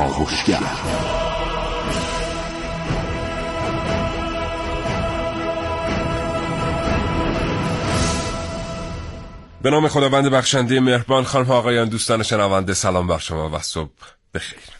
کاوشگر به نام خداوند بخشنده مهربان خانم آقایان دوستان شنونده سلام بر شما و صبح بخیر.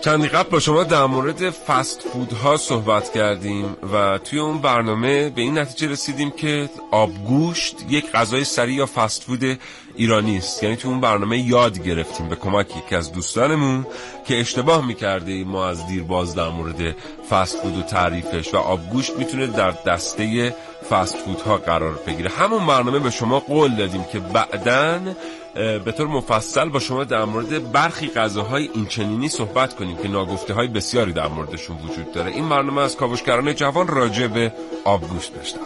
چندی قبل با شما در مورد فست فودها صحبت کردیم و توی اون برنامه به این نتیجه رسیدیم که آبگوشت یک غذای سریع یا فست فود ایرانی است. یعنی توی اون برنامه یاد گرفتیم به کمک یکی از دوستانمون که اشتباه می‌کرده ما از دیر باز در مورد فست فود و تعریفش و آبگوشت می‌تونه در دسته فست فودها قرار بگیره. همون برنامه به شما قول دادیم که بعداً به طور مفصل با شما در مورد برخی غذاهای اینچنینی صحبت کنیم که ناگفته های بسیاری در موردشون وجود داره. این برنامه از کاوشگران جوان راجع به آبگوشت داشتم.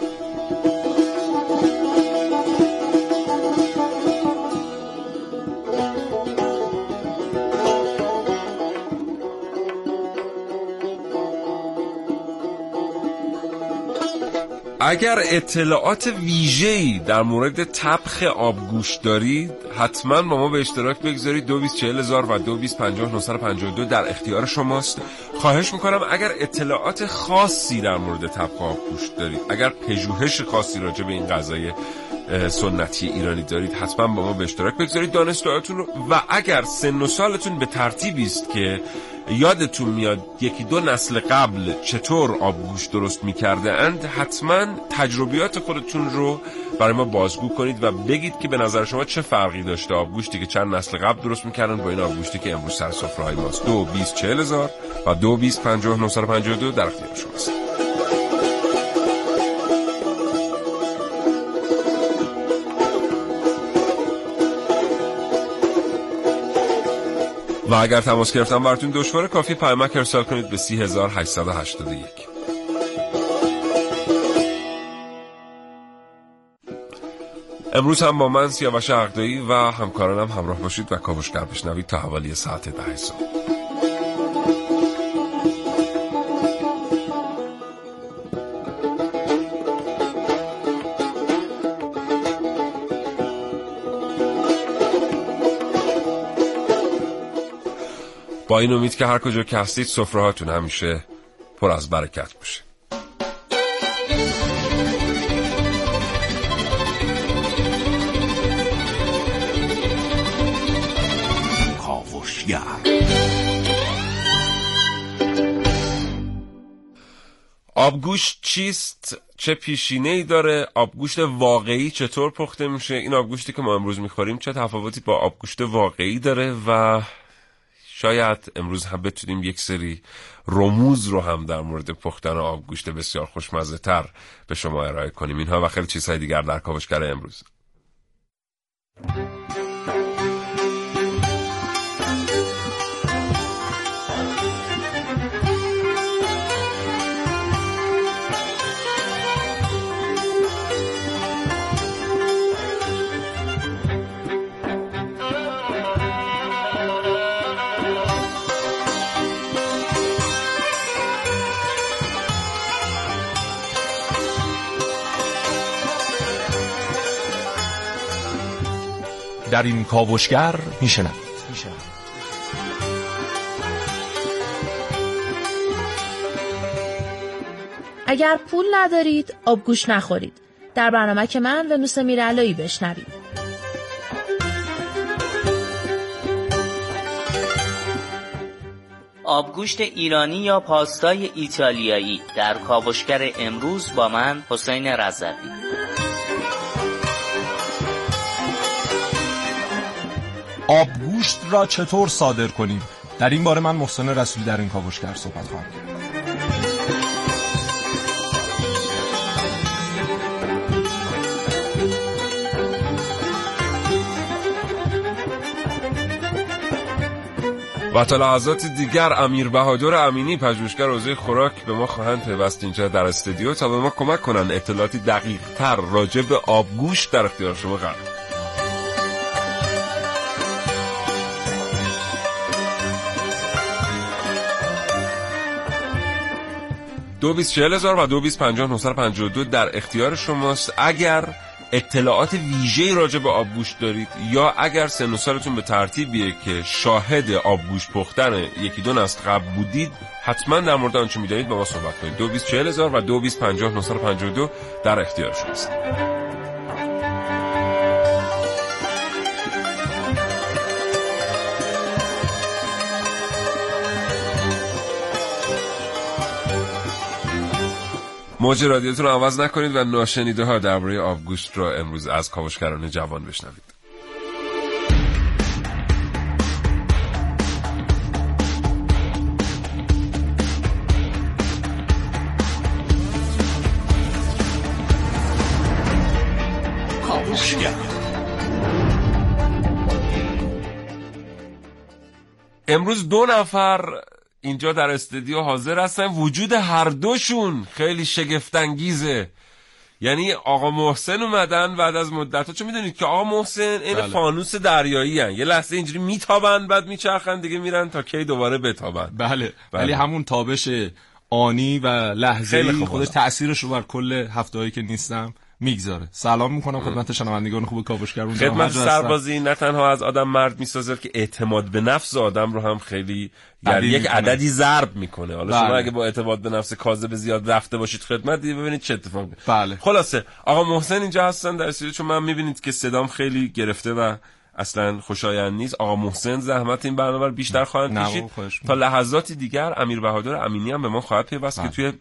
اگر اطلاعات ویژه‌ای در مورد تبخ آبگوش دارید حتما با ما به اشتراک بگذارید. 224000 و 225952 در اختیار شماست. خواهش می‌کنم اگر اطلاعات خاصی در مورد تبخ آبگوش دارید اگر پژوهش خاصی راجع به این غذای سنتی ایرانی دارید حتما با ما به اشتراک بگذارید دانستوهاتون رو. و اگر سن و سالتون به ترتیبی است که یادتون میاد یکی دو نسل قبل چطور آبگوش درست می‌کرده اند حتما تجربیات خودتون رو برای ما بازگو کنید و بگید که به نظر شما چه فرقی داشته آبگوشتی که چند نسل قبل درست می‌کردن با این آبگوشتی که امروز سر سفره ماست. دو بیست چهل هزار و دو بیست در اختیار شماست. و اگر تماس گرفتن براتون دشواره کافی پیامک ارسال کنید به 3881 امروز هم با من سیاوش عقدایی و همکارانم همراه باشید و کاوشگر بشنوید تا حوالی ساعت ده صبح. با این امید که هر کجا که هستید سفره همیشه پر از برکت باشه آبگوشت چیست؟ چه پیشینه ای داره؟ آبگوشت واقعی چطور پخته میشه؟ این آبگوشتی که ما امروز می‌خوریم چه تفاوتی با آبگوشت واقعی داره و شاید امروز هم بتونیم یک سری رموز رو هم در مورد پختن آبگوشت بسیار خوشمزه تر به شما ارائه کنیم. اینها و خیلی چیزهای دیگر در کاوشگر امروز. در این کاوشگر میشنوید. اگر پول ندارید آبگوش نخورید. در برنامه که من و نوس میرعلایی بشنوید آبگوشت ایرانی یا پاستای ایتالیایی در کاوشگر امروز با من حسین رضوی آبگوشت را چطور صادر کنیم؟ در این باره من محسن رسولی در این کاوشگر صحبت خواهم کرد. و تا دیگر امیر بهادر امینی پژوهشگر حوزه خوراک به ما خواهند پیوست اینجا در استودیو تا به ما کمک کنند. اطلاعاتی دقیق تر راجع به آبگوشت در اختیار شما قرار دو بیس چهل هزار و دو بیس پنجاه دو در اختیار شماست. اگر اطلاعات ویژه راجع به آبگوشت دارید یا اگر سن و سالتون به ترتیبیه که شاهد آبگوشت پختن یکی دو نسل قبل بودید حتما در مورد آنچه می‌دانید با ما صحبت کنید. دو بیس چهل هزار و دو بیس پنجاه دو در اختیار شماست. موج رادیوتون رو عوض نکنید و ناشنیده ها درباره آبگوشت رو امروز از کاوشگران جوان بشنوید. امروز دو نفر اینجا در استودیو حاضر هستن وجود هر دوشون خیلی شگفتانگیزه یعنی آقا محسن اومدن بعد از مدت ها چون می‌دونید که آقا محسن این بله. فانوس دریایی هن. یه لحظه اینجوری میتابن بعد میچرخن دیگه میرن تا کی دوباره بتابن بله. بله ولی همون تابش آنی و لحظه خودش تاثیرش رو بر کل هفته که نیستم می‌گذاره. سلام می‌کنم خدمت شنوندگان خوب کاوشگر خدمت سربازی نه تنها از آدم مرد می‌سازه که اعتماد به نفس آدم رو هم خیلی یعنی یک عددی ضرب می‌کنه. حالا بله. شما اگه با اعتماد به نفس کاذب زیاد رفته باشید خدمت دیگه ببینید چه اتفاقی بله. خلاصه آقا محسن اینجا هستن در استودیو چون من می‌بینید که صدام خیلی گرفته و اصلا خوشایند نیست. آقا محسن زحمت این برنامه رو بیشتر خواهند کشید. تا لحظاتی دیگر امیر بهادر امینی هم به ما خواهد پیوست که بله. توی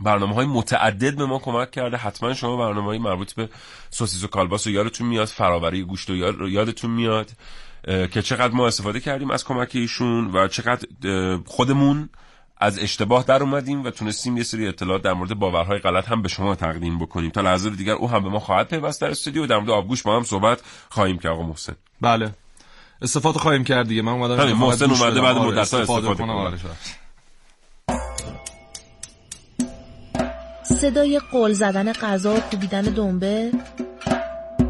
برنامه های متعدد به ما کمک کرده. حتما شما برنامه های مربوط به سوسیس و کالباس و یادتون میاد فراوری گوشت و یادتون میاد که چقدر ما استفاده کردیم از کمک ایشون و چقدر خودمون از اشتباه در اومدیم و تونستیم یه سری اطلاعات در مورد باورهای غلط هم به شما تقدیم بکنیم. تا لحظه دیگر او هم به ما خواهد پیوست در استودیو و در مورد آبگوش با هم صحبت خواهیم کرد. آقا محسن. بله. استفاده خواهیم کرد دیگه. من اومدم محسن اومده بعد مدت استفاده, استفاده کنم. صدای قل زدن غذا و کوبیدن دنبه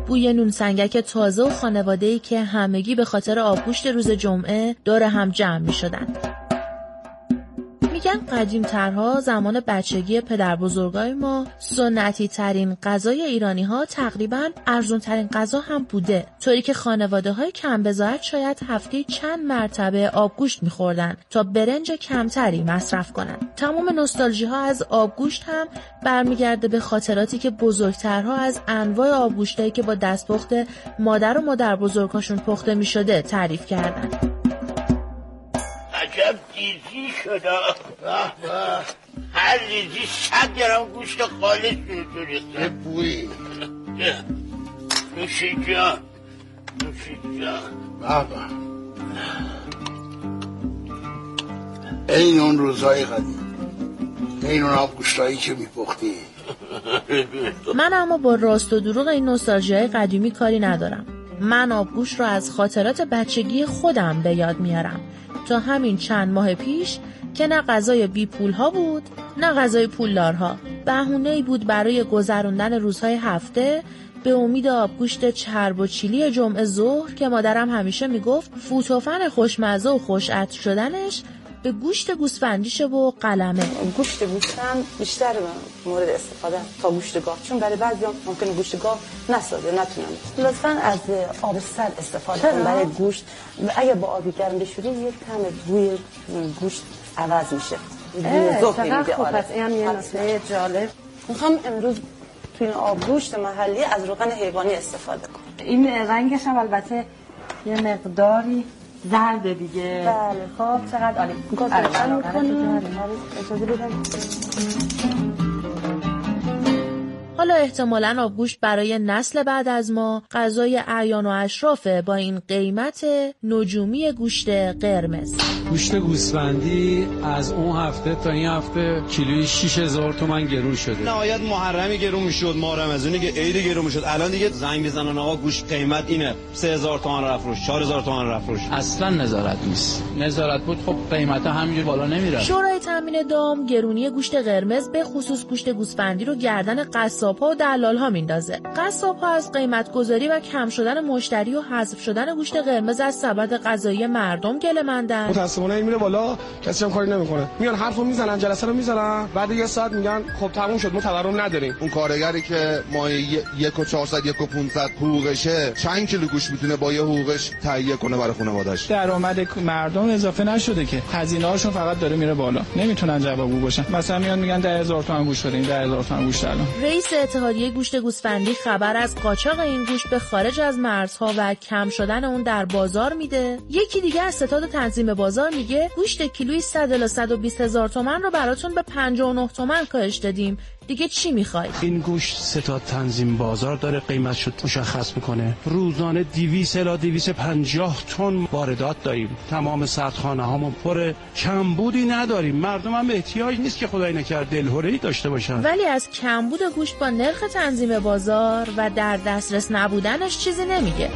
بوی نون سنگک تازه و خانواده ای که همگی به خاطر آبگوشت روز جمعه دور هم جمع می شدن. میگن قدیم ترها زمان بچگی پدر بزرگای ما سنتی ترین غذای ایرانی ها تقریبا ارزون ترین غذا هم بوده. طوری که خانواده های کم بزاعت شاید هفته چند مرتبه آبگوشت میخوردن تا برنج کمتری مصرف کنن. تمام نوستالژی ها از آبگوشت هم برمیگرده به خاطراتی که بزرگترها از انواع آبگوشتایی که با دستپخت مادر و مادر بزرگاشون پخته می‌شده تعریف کردن. عجب دیزی شده. هر دیزی صد گرم گوشت خالص چه بوی؟ نوشی جان نوشی جان. بابا. این اون روزای قدیم. این اون آبگوشتایی که میپختی. من اما با راست و دروغ این نوستالژی قدیمی کاری ندارم. من آبگوش رو از خاطرات بچگی خودم به یاد میارم. تا همین چند ماه پیش که نه غذای بی پول ها بود نه غذای پولدارها. بهونه ای بود برای گذروندن روزهای هفته به امید آبگوشت چرب و چیلی جمعه ظهر که مادرم همیشه می‌گفت فوتوفن خوشمزه و خوشعط شدنش به گوشت گوسفندیشه و قلمه. گوشت گوسفند بیشتر مورد استفاده تا گوشت گاو. چون برای بعضی ممکنه گوشت گاو نسازه نتونن. لطفا از آب سر استفاده کن برای گوشت. اگه با آبی گرم بشوری یه کم بوی گوشت عوض میشه. چقدر خوب. پس این جالب. می‌خوام امروز توی آب گوشت محلی از روغن حیوانی استفاده کن این رنگش هم البته یه مقداری زرد دیگه. بله خب چقدر عالی. گاز روشن می‌کنیم. اجازه بدم حالا احتمالا آبگوشت برای نسل بعد از ما غذای اعیان و اشرافه با این قیمت نجومی گوشت قرمز. گوشت گوسفندی از اون هفته تا این هفته کیلوی 6000 تومن گرون شده. نهایت محرمی گرون می‌شد ماه رمضانی که عید گرون می‌شد الان دیگه زنگ می‌زنن آقا گوشت قیمت اینه. 3000 تومن رفت روش 4000 تومن رفت روش اصلا نظارت نیست. نظارت بود خب قیمت همینجور بالا نمیره شورای تامین دام گرونی گوشت قرمز به خصوص گوشت گوسفندی رو گردن قصاب ها و دلال ها میندازه. قصاب ها از قیمت گذاری و کم شدن مشتری و حذف شدن گوشت قرمز از سبد غذایی مردم گله مندن متاسفانه این میره بالا کسی هم کاری نمی‌کنه. میان حرفو می‌زنن جلسه رو می‌زنن. بعد یه ساعت میگن خب تموم شد ما تورم نداریم. اون کارگری که ما یک و 400 یک و 500 حقوقشه چند کیلو گوش می‌تونه با یه حقوقش تهیه کنه برای خانواده‌اش؟ درآمد مردم اضافه نشده که هزینه هاشون فقط داره میره بالا. نمی‌تونن جوابگو باشن. مثلا میان میگن 10000 تومن گوش بدین 10000 تومن گوش الان. رئیس اتحادیه گوشت گوسفندی خبر از قاچاق این گوشت به خارج از مرزها و کم شدن اون در بازار میده. یکی دیگه از ستاد تنظیم بازار میگه گوشت کیلویی 100 الی 120 هزار تومن رو براتون به 59 تومن کاهش دادیم. دیگه چی می‌خوای؟ این گوشت ستاد تنظیم بازار داره قیمت شد مشخص می‌کنه. روزانه 200 الی 250 تن واردات داریم. تمام سردخانه هامون پر. کمبودی نداریم. مردم هم احتیاج نیست که خدای نکرد دلهوره داشته باشن. ولی از کمبود گوشت با نرخ تنظیم بازار و در دسترس نبودنش چیزی نمیگه.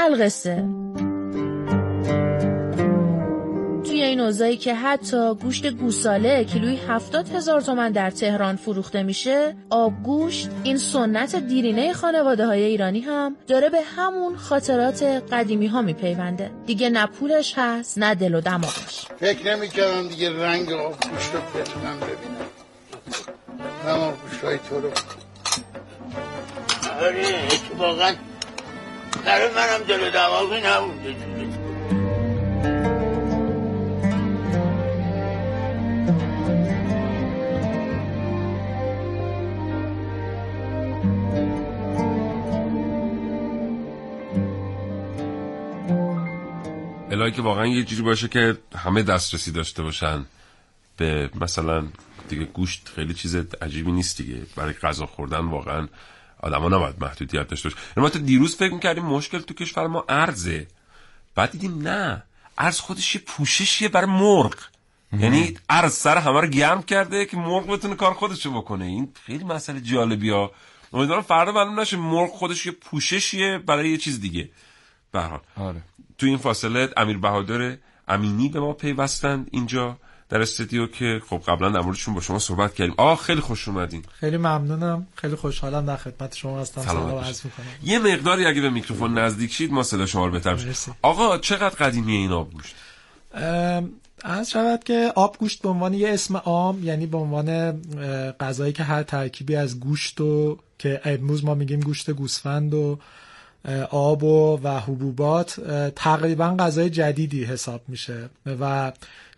القصه. توی این اوضاعی که حتی گوشت گوساله کیلوی هفتاد هزار تومن در تهران فروخته میشه آبگوشت این سنت دیرینه خانواده های ایرانی هم داره به همون خاطرات قدیمی ها میپیونده. دیگه نه پولش هست نه دل و دماغش. فکر نمی‌کردم دیگه رنگ آبگوشت رو بتونم ببینم. نه آبگوشت های تو رو. آره اتفاقا برای منم دل دماغی نبوده الهی که واقعا یه جوری باشه که همه دسترسی داشته باشن به مثلا دیگه گوشت خیلی چیز عجیبی نیست دیگه. برای غذا خوردن واقعا آدما نباید محدودیت داشته باشه. ما تا دیروز فکر می‌کردیم مشکل تو کشور ما ارزه. بعد دیدیم نه. ارز خودش یه پوششیه برای مرغ. یعنی ارز سر همه رو گرم کرده که مرغ بتونه کار خودشو بکنه. این خیلی مسئله جالبی ها. امیدوارم فردا معلوم نشه مرغ خودش یه پوششیه برای یه چیز دیگه. به آره. تو این فاصله امیر بهادر امینی به ما پیوستند اینجا. در استودیو که خب قبلا در موردشون با شما صحبت کردیم. آه خیلی خوش اومدین. خیلی ممنونم. خیلی خوشحالم در خدمت شما هستم. سلام عرض می‌کنم. یه مقداری اگه به میکروفون نزدیک شید ما صدا شما رو بهتر آقا چقدر قدیمی این آب گوشت از شود که آب گوشت به عنوان یه اسم عام یعنی به عنوان غذایی که هر ترکیبی از گوشت و که امروز ما میگیم گوشت گوسفند و آب و, و حبوبات تقریبا غذای جدیدی حساب میشه و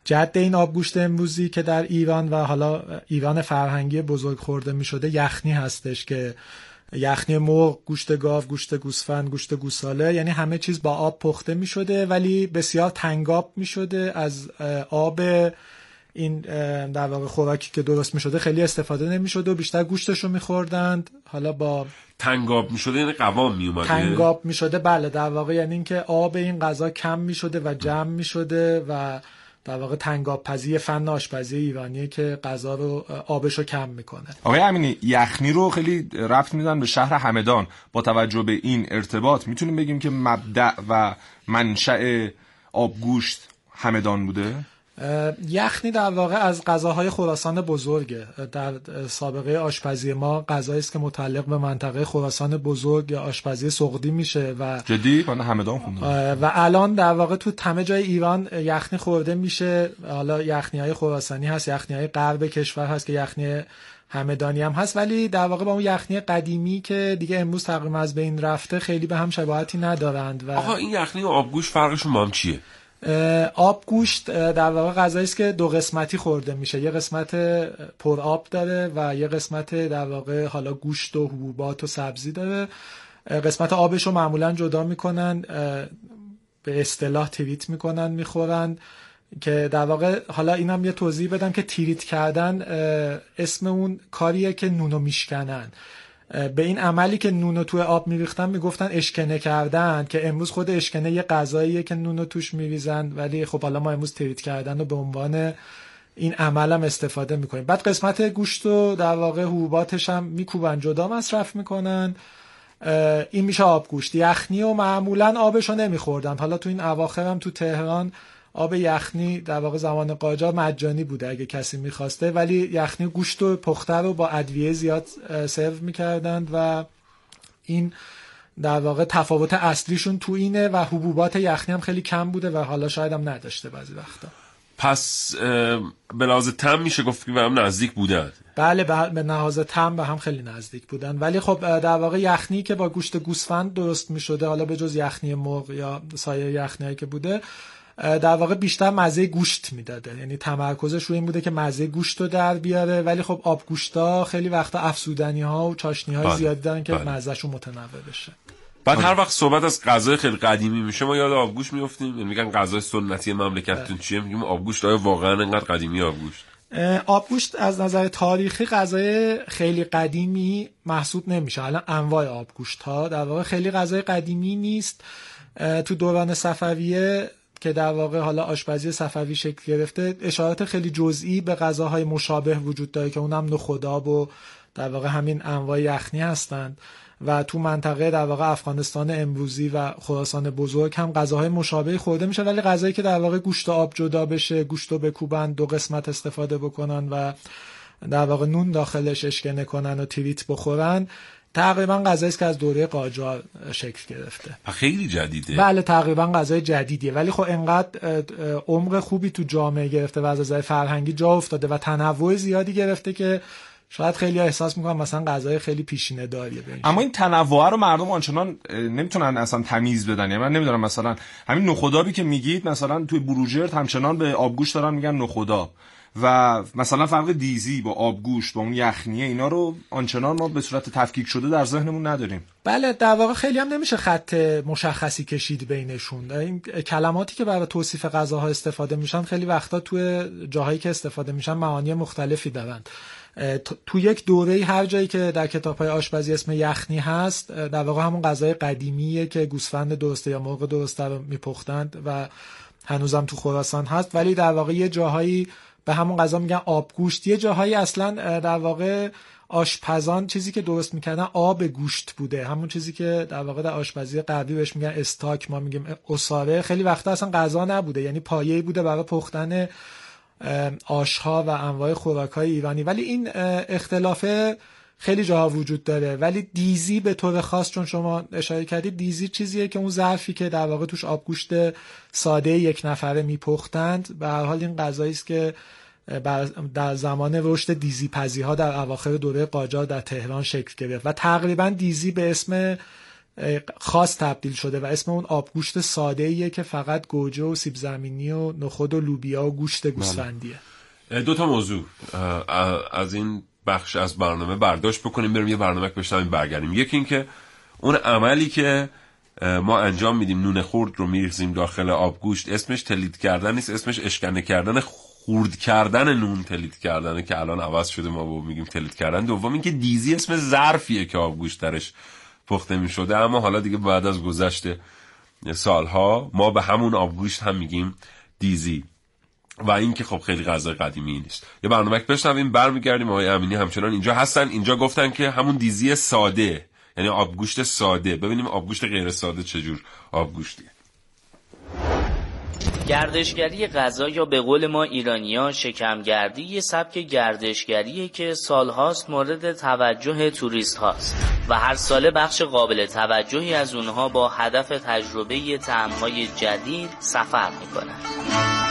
جد این آبگوشت امروزی که در ایران و حالا ایران فرهنگی بزرگ خورده می شده یخنی هستش که یخنی مرغ، گوشت گاو، گوشت گوسفند، گوشت گوساله یعنی همه چیز با آب پخته می شده ولی بسیار تنگاب می شده از آب این در واقع خوراکی که درست می شده خیلی استفاده نمی شده و بیشتر گوشتش رو می خوردند حالا با تنگاب می شده یعنی قوام می اومده تنگاب می شده بله در واقع یعنی اینکه آب این غذا کم می شده و جمع می شده و در واقع تنگاب فن آشپزی ایرانیه که غذا رو آبش رو کم می‌کنه. آقای امینی یخنی رو خیلی رفت میدن به شهر همدان. با توجه به این ارتباط می‌تونیم بگیم که مبدع و منشأ آبگوشت همدان بوده؟ یخنی در واقع از غذاهای خراسان بزرگه. در سابقه آشپزی ما غذایی است که متعلق به منطقه خراسان بزرگ یا آشپزی سقدی میشه و جدی؟ من همدان خوندم. و الان در واقع تو همه جای ایران یخنی خورده میشه. حالا یخنی های خراسانی هست یخنی های غرب کشور هست که یخنی همدانی هم هست. ولی در واقع با اون یخنی قدیمی که دیگه امروز تقریبا از بین رفته خیلی به هم شباهتی ندارند و آقا این یخنی و آبگوش فرقشون با هم چیه؟ آب گوشت در واقع غذایی است که دو قسمتی خورده میشه. یه قسمت پر آب داره و یه قسمت در واقع حالا گوشت و حبوبات و سبزی داره. قسمت آبش رو معمولا جدا می‌کنن به اصطلاح تریت می‌کنن می‌خورن که در واقع حالا اینم یه توضیح بدم که تریت کردن اسم اون کاریه که نونو میشکنن. به این عملی که نونو توی آب میریختن می‌گفتن اشکنه کردن که امروز خود اشکنه یه غذاییه که نونو توش میریزن ولی خب حالا ما امروز تریت کردن و به عنوان این عملم استفاده می‌کنیم. بعد قسمت گوشت و در واقع حبوباتش هم میکوبن جدا مصرف می‌کنن. این میشه آب گوشت. یخنی و معمولا آبش رو نمیخوردن. حالا تو این اواخر هم تو تهران آب یخنی در واقع زمان قاجار مجانی بوده اگه کسی می‌خواسته ولی یخنی گوشت و پخته رو با ادویه زیاد سرو می‌کردند و این در واقع تفاوت اصلیشون تو اینه و حبوبات یخنی هم خیلی کم بوده و حالا شاید هم نداشته بعضی وقتا. پس به لحاظ تم میشه گفت که به هم نزدیک بودن. بله به لحاظ تم به هم خیلی نزدیک بودن. ولی خب در واقع یخنی که با گوشت گوسفند درست می‌شده حالا به جز یخنی مرغ یا سایر یخنی که بوده در واقع بیشتر مزه گوشت می‌داده. یعنی تمرکزش روی این بوده که مزه گوشت رو در بیاره. ولی خب آب گوشتا خیلی وقتا افسودنی ها و چاشنی های بله. زیادی دارن که بله. مزهشون متنوع بشه. بعد هر وقت صحبت از غذای خیلی قدیمی میشه ما یاد آبگوش میفتیم یعنی میگن غذای سنتی مملکتتون چیه؟ میگیم آبگوشت آیا واقعا انقدر قدیمی آبگوشت آبگوشت از نظر تاریخی غذای خیلی قدیمی محسوب نمیشه. الان انواع آبگوشت ها در واقع خیلی غذای قدیمی نیست. تو دوران صفویه که در واقع حالا آشپزی صفوی شکل گرفته اشارات خیلی جزئی به غذاهای مشابه وجود داره که اونم نخوداب و در واقع همین انواع یخنی هستند. و تو منطقه در واقع افغانستان امروزی و خراسان بزرگ هم غذاهای مشابهی خورده میشه ولی غذایی که در واقع گوشت آب جدا بشه گوشت رو بکوبن دو قسمت استفاده بکنن و در واقع نون داخلش اشکنه کنن و تریت بخورن تقریبا غذایی که از دوره قاجار شکل گرفته. خیلی جدیده. بله تقریبا غذای جدیدیه. ولی خب انقدر عمق خوبی تو جامعه گرفته و از نظر فرهنگی جا افتاده و تنوع زیادی گرفته که شاید خیلی احساس می‌کنم مثلا غذای خیلی پیشینه داریه اما این تنوع رو مردم آنچنان نمی‌تونن اصلا تمیز بدن. یعنی من نمی‌دونم مثلا همین نخودابی که میگید مثلا توی بروجرد همچنان به آبگوش دارن میگن نخوداب و مثلا فرق دیزی با آبگوشت با اون یخنیه اینا رو آنچنان ما به صورت تفکیک شده در ذهنمون نداریم. بله در واقع خیلی هم نمیشه خط مشخصی کشید بینشون. این کلماتی که برای توصیف غذاها استفاده میشن خیلی وقتا توی جاهایی که استفاده میشن معانی مختلفی دارن. تو یک دوره هر جایی که در کتاب های آشپزی اسم یخنی هست در واقع همون غذای قدیمیه که گوسفند درسته یا مرغ درسته رو میپختند و هنوزم تو خراسان هست. ولی در واقع یه جاهایی به همون غذا میگن آبگوشت. یه جاهایی اصلا در واقع آشپزان چیزی که درست می‌کردن آب گوشت بوده. همون چیزی که در واقع در آشپزی غربی بهش میگن استاک ما میگیم اساره. خیلی وقتا اصلا غذا نبوده یعنی پایه‌ای بوده برای پختن آشها و انواع خوراک‌های ایرانی. ولی این اختلاف خیلی جاها وجود داره. ولی دیزی به طور خاص چون شما اشاره کردید دیزی چیزیه که اون ظرفی که در واقع توش آبگوشت ساده یک نفره میپختند. به هر حال این غذایی است که در زمان رشد دیزی پزی ها در اواخر دوره قاجار در تهران شکل گرفت و تقریبا دیزی به اسم خاص تبدیل شده و اسم اون آبگوشت ساده ایه که فقط گوجه و سیب زمینی و نخود و لوبیا و گوشت بله. گوسفندیه. دو تا موضوع. از این بخش از برنامه برداشت بکنیم بریم یه برنامه بشنویم برگردیم. یکی این که اون عملی که ما انجام میدیم نون خورد رو میریزیم داخل آبگوشت اسمش تلید کردن نیست اسمش اشکنه کردن خورد کردن نون تلید کردنه که الان عوض شده ما با میگیم تلید کردن. دوم اینکه دیزی اسم ظرفیه که آبگوشت درش پخته می‌شده اما حالا دیگه بعد از گذشت سالها ما به همون آبگوشت هم میگیم دیزی. و این که خب خیلی غذای قدیمی نیست. یه برنامه بشنویم برمیگردیم آقای امینی همچنان اینجا هستن. اینجا گفتن که همون دیزی ساده یعنی آبگوشت ساده. ببینیم آبگوشت غیر ساده چجور آبگوشتیه. گردشگری غذا یا به قول ما ایرانیا شکمگردی یه سبک گردشگریه که سالهاست مورد توجه توریست هاست و هر ساله بخش قابل توجهی از اونها با هدف تجربه تعمهای جدید سفر می‌کنن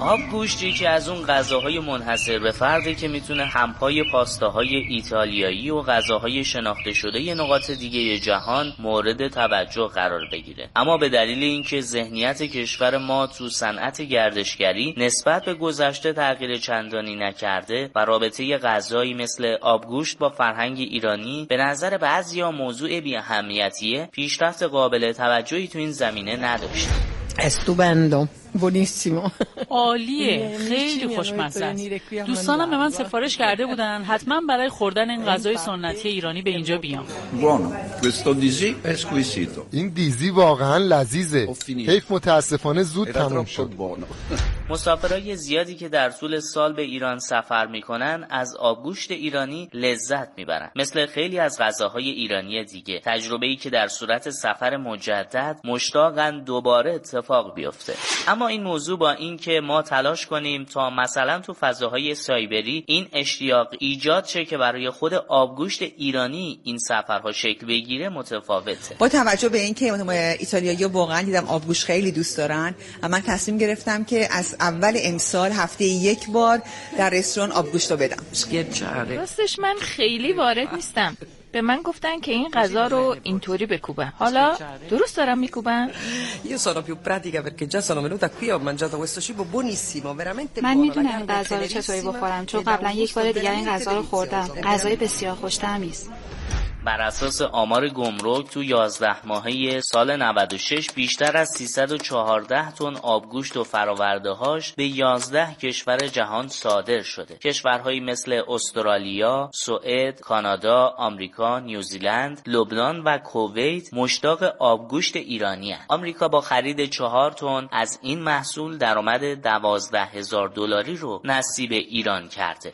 آب گوشت یکی از اون غذاهای منحصر به فرده که می‌تونه همپای پاستاهای ایتالیایی و غذاهای شناخته شده نقاط دیگه جهان مورد توجه قرار بگیره. اما به دلیل اینکه ذهنیت کشور ما تو صنعت گردشگری نسبت به گذشته تغییر چندانی نکرده و رابطه غذایی مثل آبگوشت با فرهنگ ایرانی به نظر بعضیا موضوع بی اهمیتیه پیشرفت قابل توجهی تو این زمینه نداشته Estupendo. Buonissimo. عالیه. خیلی خوشمزه است. دوستانم به من سفارش کرده بودن. حتما برای خوردن این غذای سنتی ایرانی به اینجا بیام. È. این دیزی واقعا لذیذه. حیف متاسفانه زود تموم شد. مسافرای زیادی که در طول سال به ایران سفر می‌کنن از آبگوشت ایرانی لذت می‌برن. مثل خیلی از غذاهای ایرانی دیگه. تجربه ای که در صورت سفر مجدد مشتاقن دوباره اتفاق بیفته. اما این موضوع با اینکه ما تلاش کنیم تا مثلا تو فضاهای سایبری این اشتیاق ایجاد شه که برای خود آبگوشت ایرانی این سفرها شکل بگیره متفاوته. با توجه به اینکه ایتالیایی واقعا دیدم آبگوش خیلی دوست دارن من تصمیم گرفتم که از اول امسال هفته یک بار در رستوران آبگوشت رو بدم راستش من خیلی وارد نیستم. به من گفتن که این غذا رو اینطوری بکوبم حالا درست دارم میکوبم io sono più pratica perché già sono venuta qui ho mangiato questo cibo buonissimo veramente من می‌دونم غذا رو چطوری بخورم چون قبلا یک بار دیگه این غذا رو خوردم. غذای بسیار خوشتمی است. بر اساس آمار گمرک تو 11 ماهه سال 96 بیشتر از 314 تن آبگوشت و فراورده هاش به 11 کشور جهان صادر شده. کشورهایی مثل استرالیا، سوئد، کانادا، آمریکا، نیوزیلند، لبنان و کویت مشتاق آبگوشت ایرانی. آمریکا با خرید 4 تن از این محصول درآمد 12 هزار دلاری رو نصیب ایران کرده.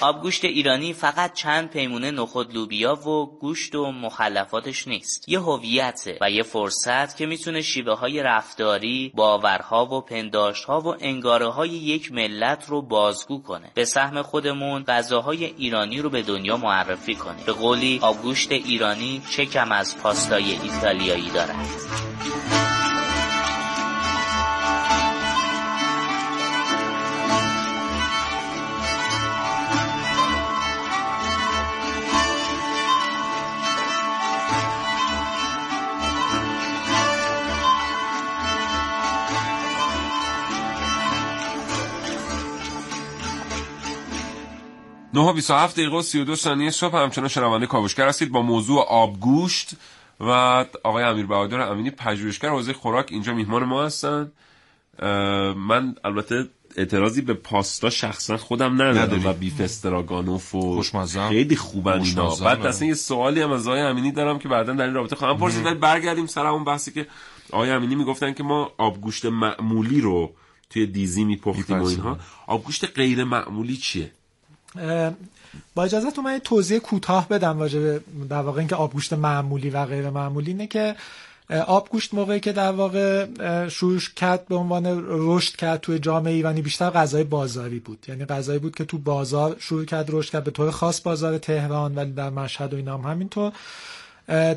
آبگوشت ایرانی فقط چند پیمونه نخود لوبیا و گوشت و مخلفاتش نیست. یه هویته و یه فرصت که می‌تونه شیوه های رفتاری باورها و پنداشتها و انگاره های یک ملت رو بازگو کنه. به سهم خودمون غذاهای ایرانی رو به دنیا معرفی کنه به قولی آبگوشت ایرانی چه کم از پاستای ایتالیایی دارد. نه و 27 دقیقه و 32 ثانیه صبح همچنان شنونده کاوشگر هستید با موضوع آبگوشت و آقای امیر بهادر امینی پژوهشگر حوزه خوراک اینجا میهمان ما هستن من البته اعتراضی به پاستا شخصا خودم ندارم. و بیف استراگانوف و. خیلی خوبن اینا بعد. اصلا یه سوالی هم از آقای امینی دارم که بعدا در این رابطه خواهم پرسید ولی برگردیم سر اون بحثی که آقای امینی می‌گفتن که ما آبگوشت معمولی رو توی دیزی میپختیم و. اینها آبگوشت غیر معمولی چیه با اجازهتون من یه توضیح کوتاه بدم راجع به در واقع اینکه آبگوشت معمولی و غیر معمولی اینه که آبگوشت موقعی که در واقع شروع کرد به عنوان رشد کرد توی جامعه ایرانی بیشتر غذای بازاری بود. یعنی غذایی بود که تو بازار شروع کرد رشد کرد به طور خاص بازار تهران ولی در مشهد و اینا هم همینطور.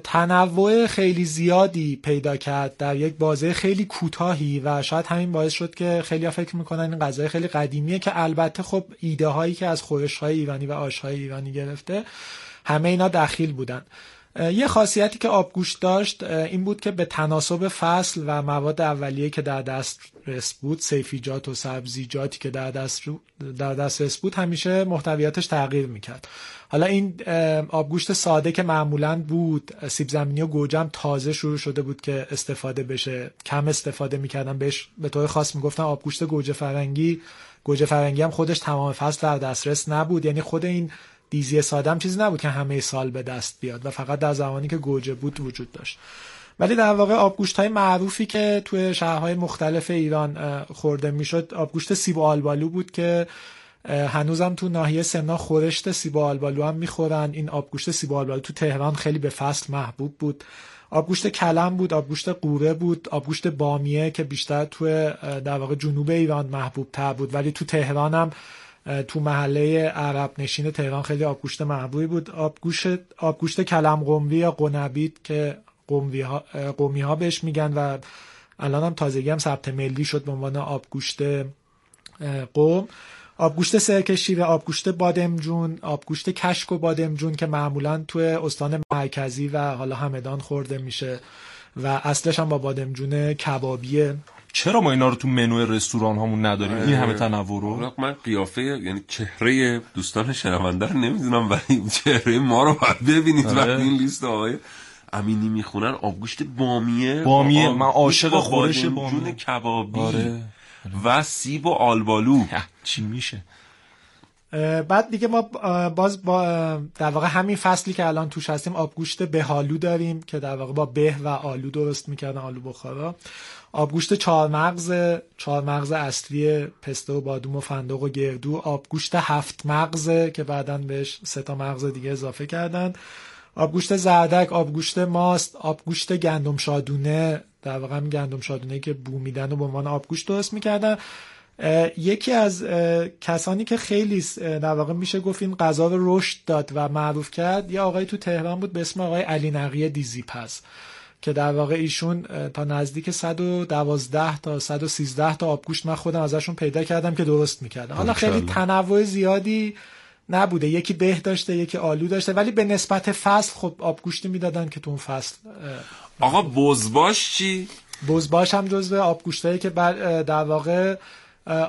تنوع خیلی زیادی پیدا کرد در یک بازه خیلی کوتاهی و شاید همین باعث شد که خیلی فکر می‌کنن این غذای خیلی قدیمیه که البته خب ایده هایی که از خورش های ایرانی و آش های ایرانی گرفته همه اینا دخیل بودن. یه خاصیتی که آبگوشت داشت این بود که به تناسب فصل و مواد اولیه که در دسترس بود سیفیجات و سبزیجاتی که در دست در دسترس بود همیشه محتویاتش تغییر می‌کرد. حالا این آبگوشت ساده که معمولا بود سیب زمینی و گوجم تازه شروع شده بود که استفاده بشه کم استفاده می‌کردن بهش به طور خاص می‌گفتن آبگوشت گوجه فرنگی. گوجه فرنگی هم خودش تمام فصل در دسترس نبود. یعنی خود این دیزی ساده هم چیزی نبود که همه سال به دست بیاد و فقط در زمانی که گوجه بود وجود داشت. ولی در واقع آبگوشت های معروفی که توی شهرهای مختلف ایران خورده می‌شد آبگوشت سیب و آلبالو بود که هنوزم تو ناحیه سمنا خورشت سیب و آلبالو هم می‌خورن. این آبگوشت سیب و آلبالو تو تهران خیلی به فصل محبوب بود. آبگوشت کلم بود آبگوشت قوره بود آبگوشت بامیه که بیشتر تو در واقع جنوب ایران محبوب تر بود. ولی تو تهران هم تو محله عرب نشین تهران خیلی آبگوشت محبوبی بود. آبگوشت آبگوشت کلم قمری یا قنبید که قمری ها, قمی ها بهش میگن و الان هم تازگی هم ثبت ملی شد به عنوان آبگوشت قوم. آبگوشت سرکه شیره آبگوشت بادمجون آبگوشت کشک و بادمجون که معمولا توی استان مرکزی و حالا همدان خورده میشه و اصلش هم با بادمجون کبابیه. چرا ما اینا رو تو منو رستوران هامون نداریم؟ این همه تنوع رو؟ من قیافه یعنی چهره دوستان شنونده رو نمی‌دونم ولی چهره ما رو باید ببینید وقتی این لیست آقای امینی می‌خونن آبگوشت بامیه. بامیه. من عاشق خورش بامیه. کبابی آره. و سیب و آلبالو. چی میشه؟ بعد دیگه ما باز با در واقع همین فصلی که الان توش هستیم آبگوشت بهالو داریم که در واقع با به و آلو درست می‌کردن آلو بخارا. آبگوشت چهارمغز چهارمغز اصلی پسته و بادوم و فندق و گردو آبگوشت هفت مغز که بعدا بهش سه تا مغز دیگه اضافه کردن. آبگوشت زردک آبگوشت ماست آبگوشت گندم شادونه در واقع هم گندم شادونه که بو میدن و به عنوان آبگوشت درست می‌کردن. یکی از کسانی که خیلی در واقع میشه گفت این غذا رو رشد داد و معروف کرد یه آقای تو تهران بود به اسم آقای علی نقی دیزیپس که در واقع ایشون تا نزدیک 112 تا 113 تا آبگوشت من خودم ازشون پیدا کردم که درست می‌کردم حالا خیلی تنوع زیادی نبوده. یکی به داشته یکی آلو داشته ولی به نسبت فصل خب آبگوشتی می‌دادن که تو اون فصل آقا بزباش چی؟ بزباش هم جزو آبگوشتایی که در واقع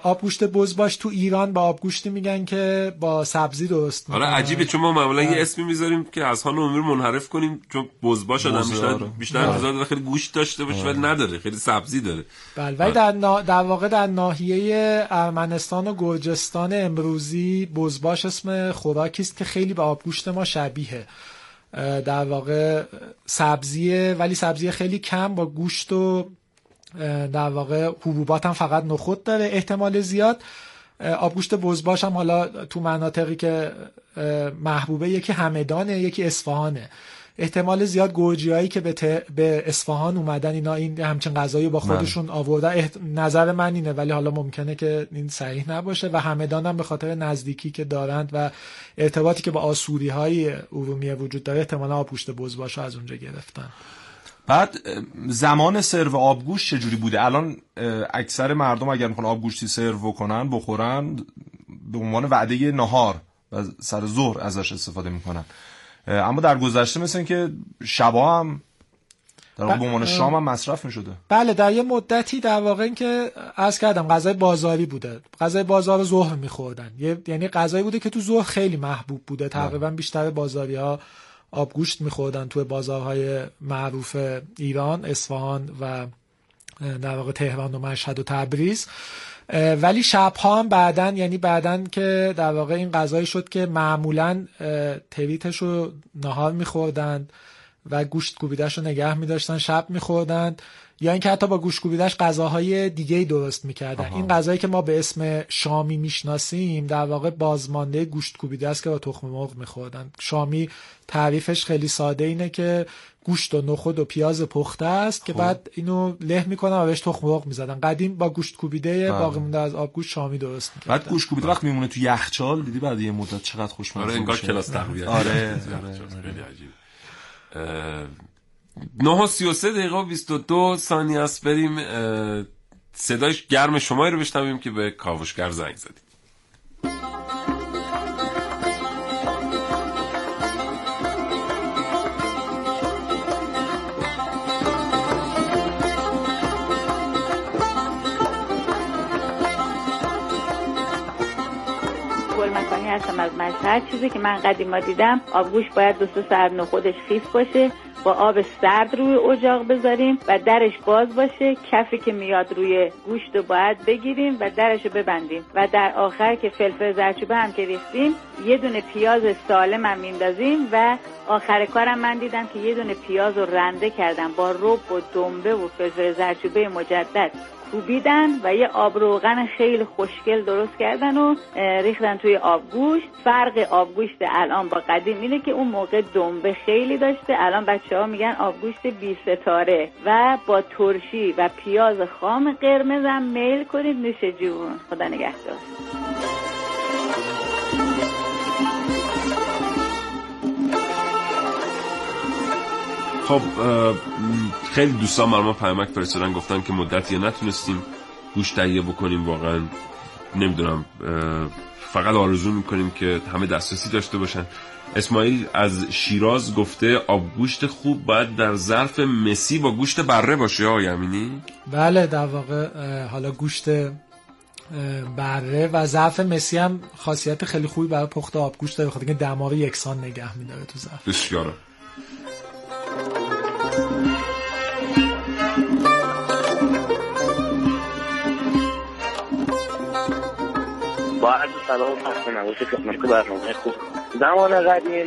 آبگوشت بزباش تو ایران با آبگوشتی میگن که با سبزی درست می‌کنن. آره عجیبه چون ما معمولا یه اسمی می‌ذاریم که از حال عمر منحرف کنیم چون بزباش آدم بیشتر بیشتر انتظار داره خیلی گوشت داشته باشه ولی نداره خیلی سبزی داره. بله ولی در, در واقع در ناحیه ارمنستان و گرجستان امروزی بزباش اسم خوراکی است که خیلی به آبگوشت ما شبیه. در واقع سبزیه ولی سبزی خیلی کم با گوشت و در واقع حبوبات هم فقط نخود داره احتمال زیاد. آبگوشت بزباش هم حالا تو مناطقی که محبوبه یکی همدانه یکی اصفهانه. احتمال زیاد گوجی هایی که به, به اصفهان اومدن اینا این همچین غذایی با خودشون آوردن نظر من اینه ولی حالا ممکنه که این صحیح نباشه. و همدان هم به خاطر نزدیکی که دارند و ارتباطی که با آسوری های ارومیه وجود داره احتمالا آبگوشت بزباش از اونجا گرفتن. بعد زمان سرو آبگوشت چجوری بوده؟ الان اکثر مردم اگر می‌خوان آبگوشتی سرو کنن بخورن به عنوان وعده نهار و سر ظهر ازش استفاده می‌کنن. اما در گذشته مثل که شبا هم در واقع به عنوان شام هم مصرف می‌شده. بله در یه مدتی در واقع این که از کردم غذای بازاری بوده. غذای بازار ظهر میخوردن. یعنی غذایی بوده که تو ظهر خیلی محبوب بوده. تقریبا بیشتر بازاری ها آبگوشت میخوردن توی بازارهای معروف ایران اصفهان و در واقع تهران و مشهد و تبریز. ولی شبها هم بعدن یعنی بعدن که در واقع این غذایی شد که معمولا تریتش رو نهار میخوردند و گوشت کوبیدش رو نگه میداشتن شب میخوردند یا اینکه حتی با گوش کوبیدش غذاهای دیگه ای درست می‌کردن. آها. این غذایی که ما به اسم شامی می‌شناسیم در واقع بازمانده گوشت کوبیده است که با تخم مرغ میخوردن. شامی تعریفش خیلی ساده اینه که گوشت و نخود و پیاز پخته است که خب. بعد اینو له می‌کنن و بهش تخم مرغ می‌زدن. قدیم با گوشت کوبیده بله. باقی مونده از آب گوشت شامی درست می‌کردن. بعد گوشت کوبیده وقت میمونه تو یخچال؟ دیدی بعد یه مدت چقدر خوشمزه آره انگار کلاس تقویت. آره. خیلی عجیب. 9 و 33 دقیقه و 22 ثانیه است. بریم صدای گرم شما رو بشنویم که به کاوشگر زنگ زدیم. هستم از مشهد. چیزی که من قدیما دیدم آبگوش باید دو سه ساعت خودش خیس باشه. با آب سرد روی اجاق بذاریم و درش باز باشه. کفی که میاد روی گوشت رو باید بگیریم و درش رو ببندیم. و در آخر که فلفل زرچوبه هم که ریختیم یه دونه پیاز سالم هم میندازیم و آخر کارم من دیدم که یه دونه پیاز رو رنده کردم با رب و دنبه و فلفل زرچوبه مجدد. کوبیدن و یه آب روغن خیلی خوشگل درست کردن و ریختن توی آبگوشت. فرق آبگوشت الان با قدیم اینه که اون موقع دنبه خیلی داشته. الان بچه ها میگن آبگوشت بی ستاره و با ترشی و پیاز خام قرمز هم میل کنید. نوش جون. خدا نگهدار. خب خیلی دوستان برای ما پیامک فرستادن گفتن که مدتی نتونستیم گوش تهیه بکنیم واقعا نمی‌دونم فقط آرزو می‌کنیم که همه دسترسی داشته باشن. اسماعیل از شیراز گفته آبگوشت خوب باید در ظرف مسی با گوشت بره باشه آقای امینی؟ بله در واقع حالا گوشت بره و ظرف مسی هم خاصیت خیلی خوبی برای پخت آبگوشت داره بخاطر اینکه دما رو یکسان نگه میداره تو ظرف. بسیار. با عرض سلام خسته نباشه خدمت برنامه خوب. زمان قدیم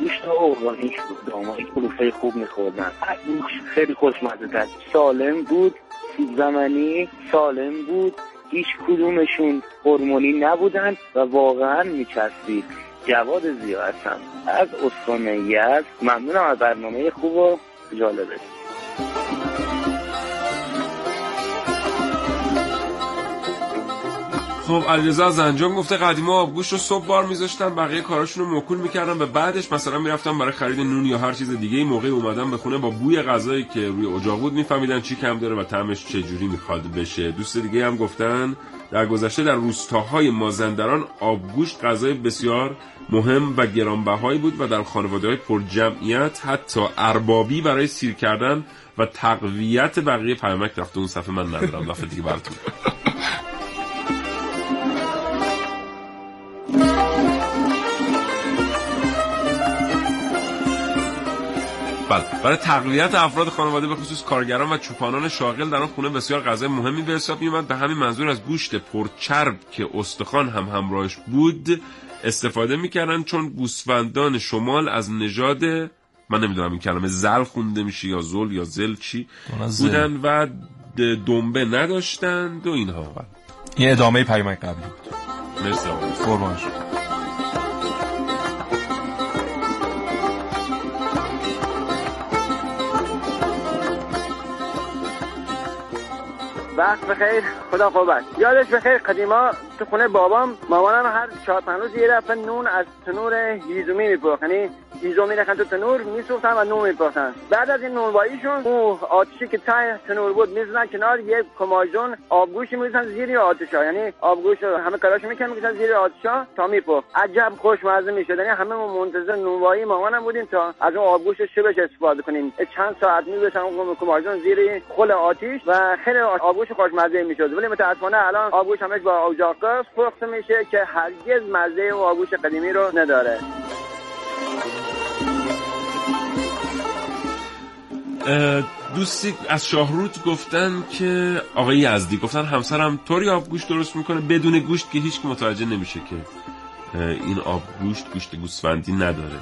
گوشت ارگانیک بود. دامایی کلوفه خوب میخوردن. خیلی خوشمزه تر. سالم بود زمنی سالم بود. هیچ کدومشون هورمونی نبودن و واقعا میچسبید. جواد زیاد هستم. از استان ممنونم از برنامه خوب و جالبه خب علیرضا از انجام گفته قدیما آبگوش رو صبح بار میذاشتن بقیه کاراشون رو مکول می‌کردن و بعدش مثلا می‌رفتن برای خرید نون یا هر چیز دیگه موقع اومدن به خونه با بوی غذایی که روی اجاق بود میفهمیدن چی کم داره و طعمش جوری می‌خواد بشه. دوست دیگه هم گفتن در گذشته در روستاهای مازندران آبگوشت غذای بسیار مهم و گرانبهایی بود و در خانواده های پر جمعیت حتی اربابی برای سیر کردن و تقویت بقیه پیامک رفته. اون صفحه من ندارم دفعه دیگه براتون. بله. برای تقویت افراد خانواده به خصوص کارگران و چوپانان شاغل در آن خونه بسیار غذای مهمی به حساب میومد به همین منظور از گوشت پرچرب که استخوان هم همراهش بود استفاده می‌کردن چون گوسفندان شمال از نژاد من نمی‌دونم این کلمه زل خونده میشه یا زل یا زل چی بودن و دنبه نداشتند و اینها. این ادامه پیامک قبلی بود. مرسی وقت بخیر. خدا خوبت یادش بخیر قدیما. تو خونه بابام مامانم هر چهار پنج روز یه دفعه نون از تنور هیزومی میپخت یعنی هیزو میرخن تو تنور میسوختن و نون میپختن بعد از این نونواییشون او آتشی که تای تنور بود می‌زنن کنار یه کماژون آبگوش می‌زنن زیر آتشا یعنی آبگوش همه کاراشو می‌کنن می‌کشن زیر آتشا تا میپخت عجب خوشمزه می‌شد. یعنی همه ما منتظر نونوایی مامانم بودیم تا از اون آبگوش شبش استفاده کنیم. چند ساعت میذاشتن اون کماژون زیر خل آتیش و خیلی آبگوش خوشمزه می‌شد. ولی متاسفانه الان آبگوش همش با اجاق پخته میشه که هرگز مزه و آبگوش قدیمی رو نداره. دوستی از شاهروت گفتن که آقای یزدی گفتن همسرم طوری آبگوشت درست می‌کنه بدون گوشت که هیچ متوجه نمیشه که این آبگوشت گوشت گوسفندی نداره.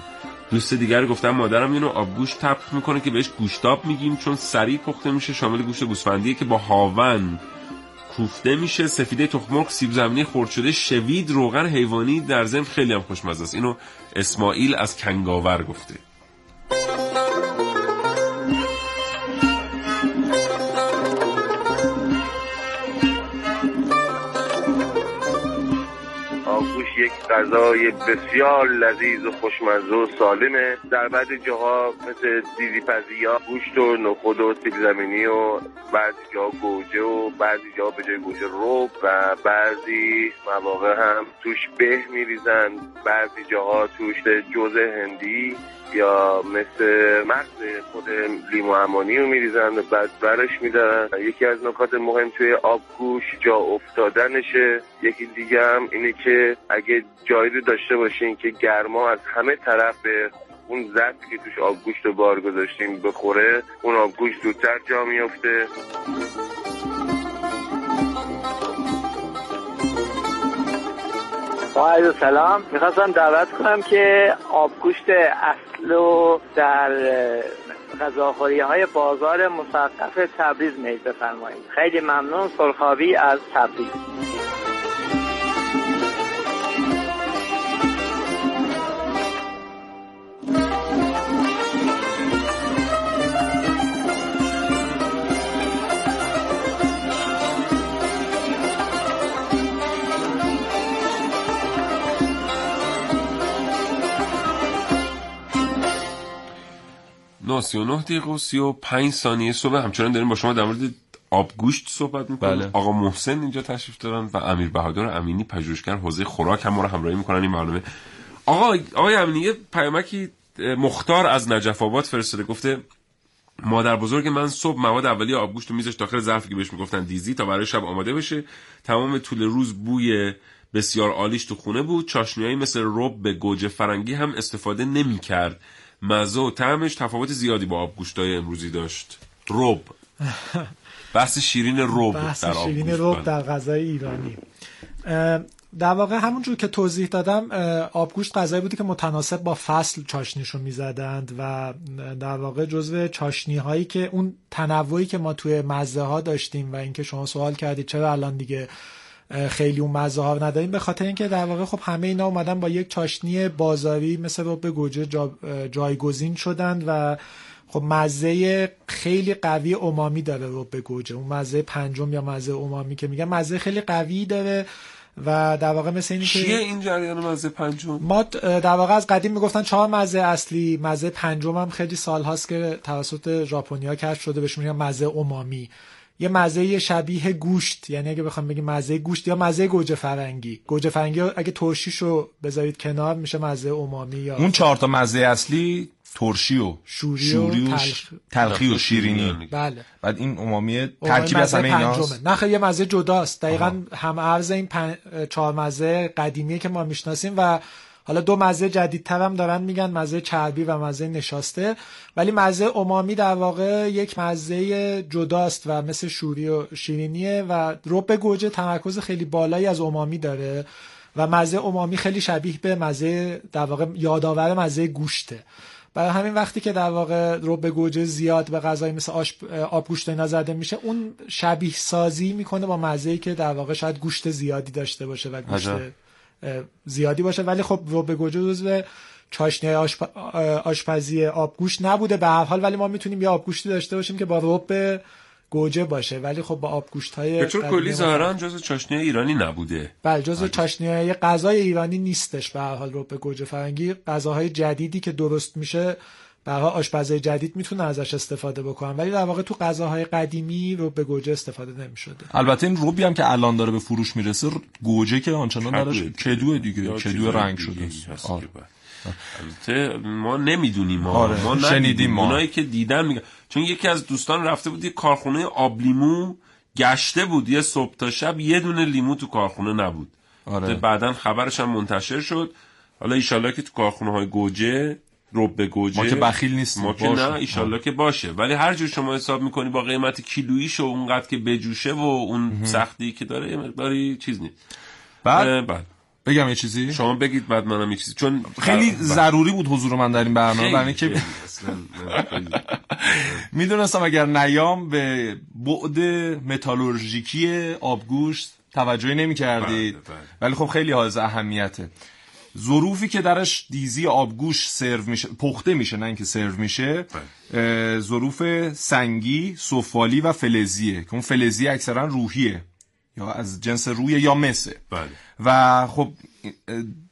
دوست دیگر گفتن مادرم اینو آبگوشت تبخ می‌کنه که بهش گوشتاب میگیم چون سریع پخته میشه شامل گوشت گوسفندیه که با هاون کوفته میشه سفیده تخمرغ سیب زمینی خرد شده شوید روغن حیوانی در ضمن خیلی هم خوشمزه است. اینو اسماعیل از کنگاور گفته. یک غذای بسیار لذیذ و خوشمزه و سالمه. در بعض جاها مثل دیزی ها گوشت و نخود و سیب زمینی و بعضی جاها گوجه و بعضی جاها به جای گوجه روب و بعضی مواقع هم توش به میریزن. بعضی جاها توش جوز هندی. یا مثل مغز خود لیمو امانی رو میریزن و بعد برش میدن. یکی از نکات مهم توی آبگوش جا افتادنشه. یکی دیگه هم اینه که اگه جایی رو داشته باشین که گرما از همه طرف به اون زد که توش آبگوشت رو بار گذاشتیم بخوره اون آبگوشت زودتر جا میفته با سلام می‌خواستم دعوت کنم که آبگوشت اصل و در غذاخوری های بازار مسقف تبریز میل بفرمایید. خیلی ممنون سرخابی از تبریز. نه 39 دقیقه و 35 ثانیه صبح. همچنان داریم با شما در مورد آبگوشت صحبت می‌کنیم. بله. آقا محسن اینجا تشریف دارن و امیر بهادر امینی پژوهشگر حوزه خوراک هم ما رو همراهی می‌کنن. این برنامه آقا آقای امینی یه پیامکی مختار از نجف آباد فرستاده. گفته مادر بزرگ من صبح مواد اولیه آبگوشت رو میذاشت داخل ظرفی که بهش می‌گفتن دیزی تا برای شب آماده بشه. تمام طول روز بوی بسیار عالیش تو خونه بود. چاشنیایی مثل رب به گوجه فرنگی هم استفاده نمی‌کرد. مزه و طعمش تفاوت زیادی با آبگوشتای امروزی داشت. رب. بحث شیرین رب بحث در شیرین رب بله. در غذای ایرانی. در واقع همونجور که توضیح دادم آبگوشت غذایی بودی که متناسب با فصل چاشنیشو می‌زدند و در واقع جزو چاشنی هایی که اون تنوعی که ما توی مزه ها داشتیم و اینکه شما سوال کردید چرا الان دیگه خیلی اون مزه ها نداریم. به خاطر اینکه در واقع خب همه اینا اومدن با یک چاشنی بازاری مثل رب گوجه جا- جایگزین شدند و خب مزه خیلی قوی امامی داره رب گوجه. اون مزه پنجم یا مزه امامی که میگن مزه خیلی قوی داره و در واقع مثل اینی چیه که این جریان مزه پنجم؟ ما در واقع از قدیم می‌گفتن چهار مزه اصلی. مزه پنجم هم خیلی سال هاست که توسط ژاپنیا کشف شده بهش میگن مزه امامی یه مزه شبیه گوشت. یعنی اگه بخوام بگیم مزه گوشت یا مزه گوجه فرنگی. گوجه فرنگی رو اگه ترشیشو بذارید کنار میشه مزه امامی یا اون چهار تا مزه اصلی ترشی و شوری و شوری و تلخ. ش- تلخی و شیرینی. بله. بعد این امامی ترکیب از همه ایناست. نه خیلی یه مزه جداست. دقیقا هم عرض این پن... چهار مزه قدیمیه که ما می‌شناسیم و حالا دو مزه جدیدتر هم دارن میگن مزه چربی و مزه نشاسته ولی مزه امامی در واقع یک مزه جداست و مثل شوری و شیرینیه و رب گوجه تمرکز خیلی بالایی از امامی داره و مزه امامی خیلی شبیه به مزه در واقع یادآور مزه گوشته برای همین وقتی که در واقع رب گوجه زیاد به غذای مثل آش آبگوشت و اینا زده میشه اون شبیه سازی می‌کنه با مزه‌ای که در واقع شاید گوشت زیادی داشته باشه و گوشت. زیادی باشه. ولی خب رب گوجه جزو چاشنی آشپ... آشپزی آبگوشت نبوده به هر حال. ولی ما می‌تونیم یه آبگوشتی داشته باشیم که با رب گوجه باشه. ولی خب با آبگوشت های به طور کلی ظاهرا جز چاشنی ایرانی نبوده. بله جزو چاشنی های غذای ایرانی نیستش به هر حال رب گوجه فرنگی. غذاهای جدیدی که درست میشه به حال آشپزای جدید می‌تونه ازش استفاده بکنن ولی در واقع تو غذاهای قدیمی رب گوجه استفاده نمی‌شده البته این روبی هم که الان داره به فروش می‌رسه گوجه که آنچنان کدوه درش دیگه. چیزای رنگ شده هست است. که آره. البته ما نمی‌دونیم ما آره، ما شنیدیم ما. اونایی که دیدن میگن چون یکی از دوستان رفته بود یه کارخونه آب لیمو گشته بود یه صبح تا شب یه دونه لیمو تو کارخونه نبود آره. بعدا خبرش هم منتشر شد حالا ایشالله که تو کارخونه های گوجه رب گوجه ما که بخیل نیستیم. ما که. نه ایشالله که باشه ولی هر جور شما حساب می‌کنی با قیمت کیلویش و اونقدر که بجوشه و اون سختی که داره یه مقداری چیز نیست بعد بله بگم یه چیزی شما بگید بعد منم یه چیزی چون خیلی. ضروری بود حضور من در این برنامه برای اینکه. می‌دونستم اگر نیام به بعد متالورژیکی آبگوشت توجهی نمی کردید بله، بله. ولی خب خیلی حائز اهمیته ظروفی که درش دیزی آبگوشت سرو میشه پخته میشه نه اینکه سرو میشه بله. ظروف سنگی سفالی و فلزیه که اون فلزی اکثرا روحیه یا از جنس روی یا مسه بله و خب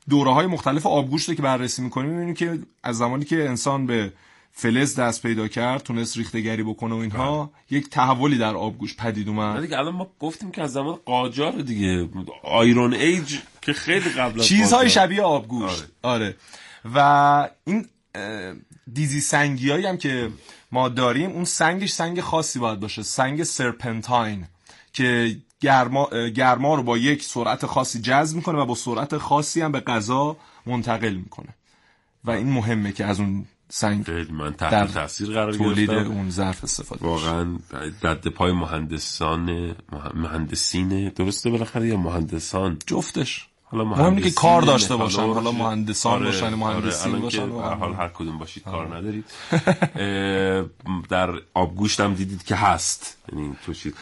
دوره های مختلف آبگوشت که بررسی می‌کنیم می‌بینیم که از زمانی که انسان به فلز دست پیدا کرد تونست ریختگری بکنه و اینها. یک تحولی در آبگوشت پدید اومد. دیگه الان ما گفتیم که از زمان قاجار دیگه. آیرون ایج که خیلی قبل چیزهای. شبیه آبگوشت آره, و این دیزی سنگی هایی هم که ما داریم اون سنگش سنگ خاصی باید باشه. سنگ سرپنتاین که گرما, گرما رو با یک سرعت خاصی جذب می‌کنه و با سرعت خاصی هم به غذا منتقل می‌کنه. و این مهمه که از اون سنگ خیلی من تحت در تاثیر قرار تولید گرفتم. اون ظرف استفاده. واقعا رد پای مهندسان مه- مهندسین درسته بالاخره یا مهندسان جفتش حالا مهم اینه که مهندسین، کار داشته باشن. حالا مهندسان آره، باشن، آره، مهندسین الان باشن هر حال. هر کدوم باشید کار ندارید در آبگوشت هم دیدید که هست یعنی تو چیز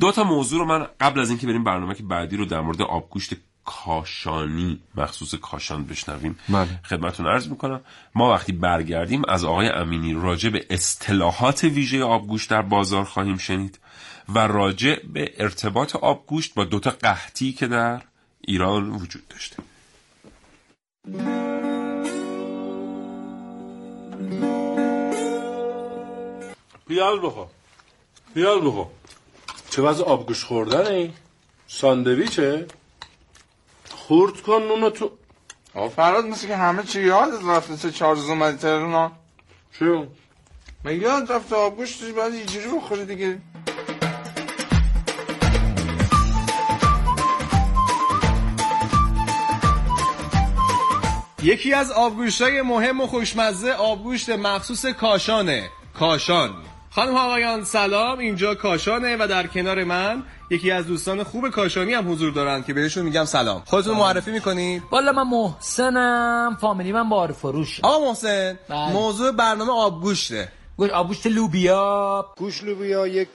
دو تا موضوع رو من قبل از اینکه بریم برنامه که بعدی رو در مورد آبگوشت کاشانی مخصوص کاشان بشنویم بله. خدمتون عرض می‌کنم. ما وقتی برگردیم از آقای امینی راجع به اصطلاحات ویژه آبگوشت در بازار خواهیم شنید و راجع به ارتباط آبگوشت با دوتا قحطی که در ایران وجود داشته. پیاز بخور پیاز بخور چه وضع آبگوش خوردن این ساندویچه؟ خورد کن نونو تو. آقا فراد مثل که همه چی یاد رفته سه چهار روز اومدی تهران؟ چیو؟ من یاد رفته آبگوش باید اینجوری بخوری دیگه. یکی از آبگوشتای مهم و خوشمزه آبگوشت مخصوص کاشانه. کاشان. خانم آقایان سلام. اینجا کاشانه و در کنار من یکی از دوستان خوب کاشانی هم حضور دارن که بهشون میگم سلام. خودتون معرفی می‌کنید والا من محسنم. فامیلی من بار فروش آقا محسن بله. موضوع برنامه آبگوشته گوش آبگوشت لوبیا. گوش لوبیا یک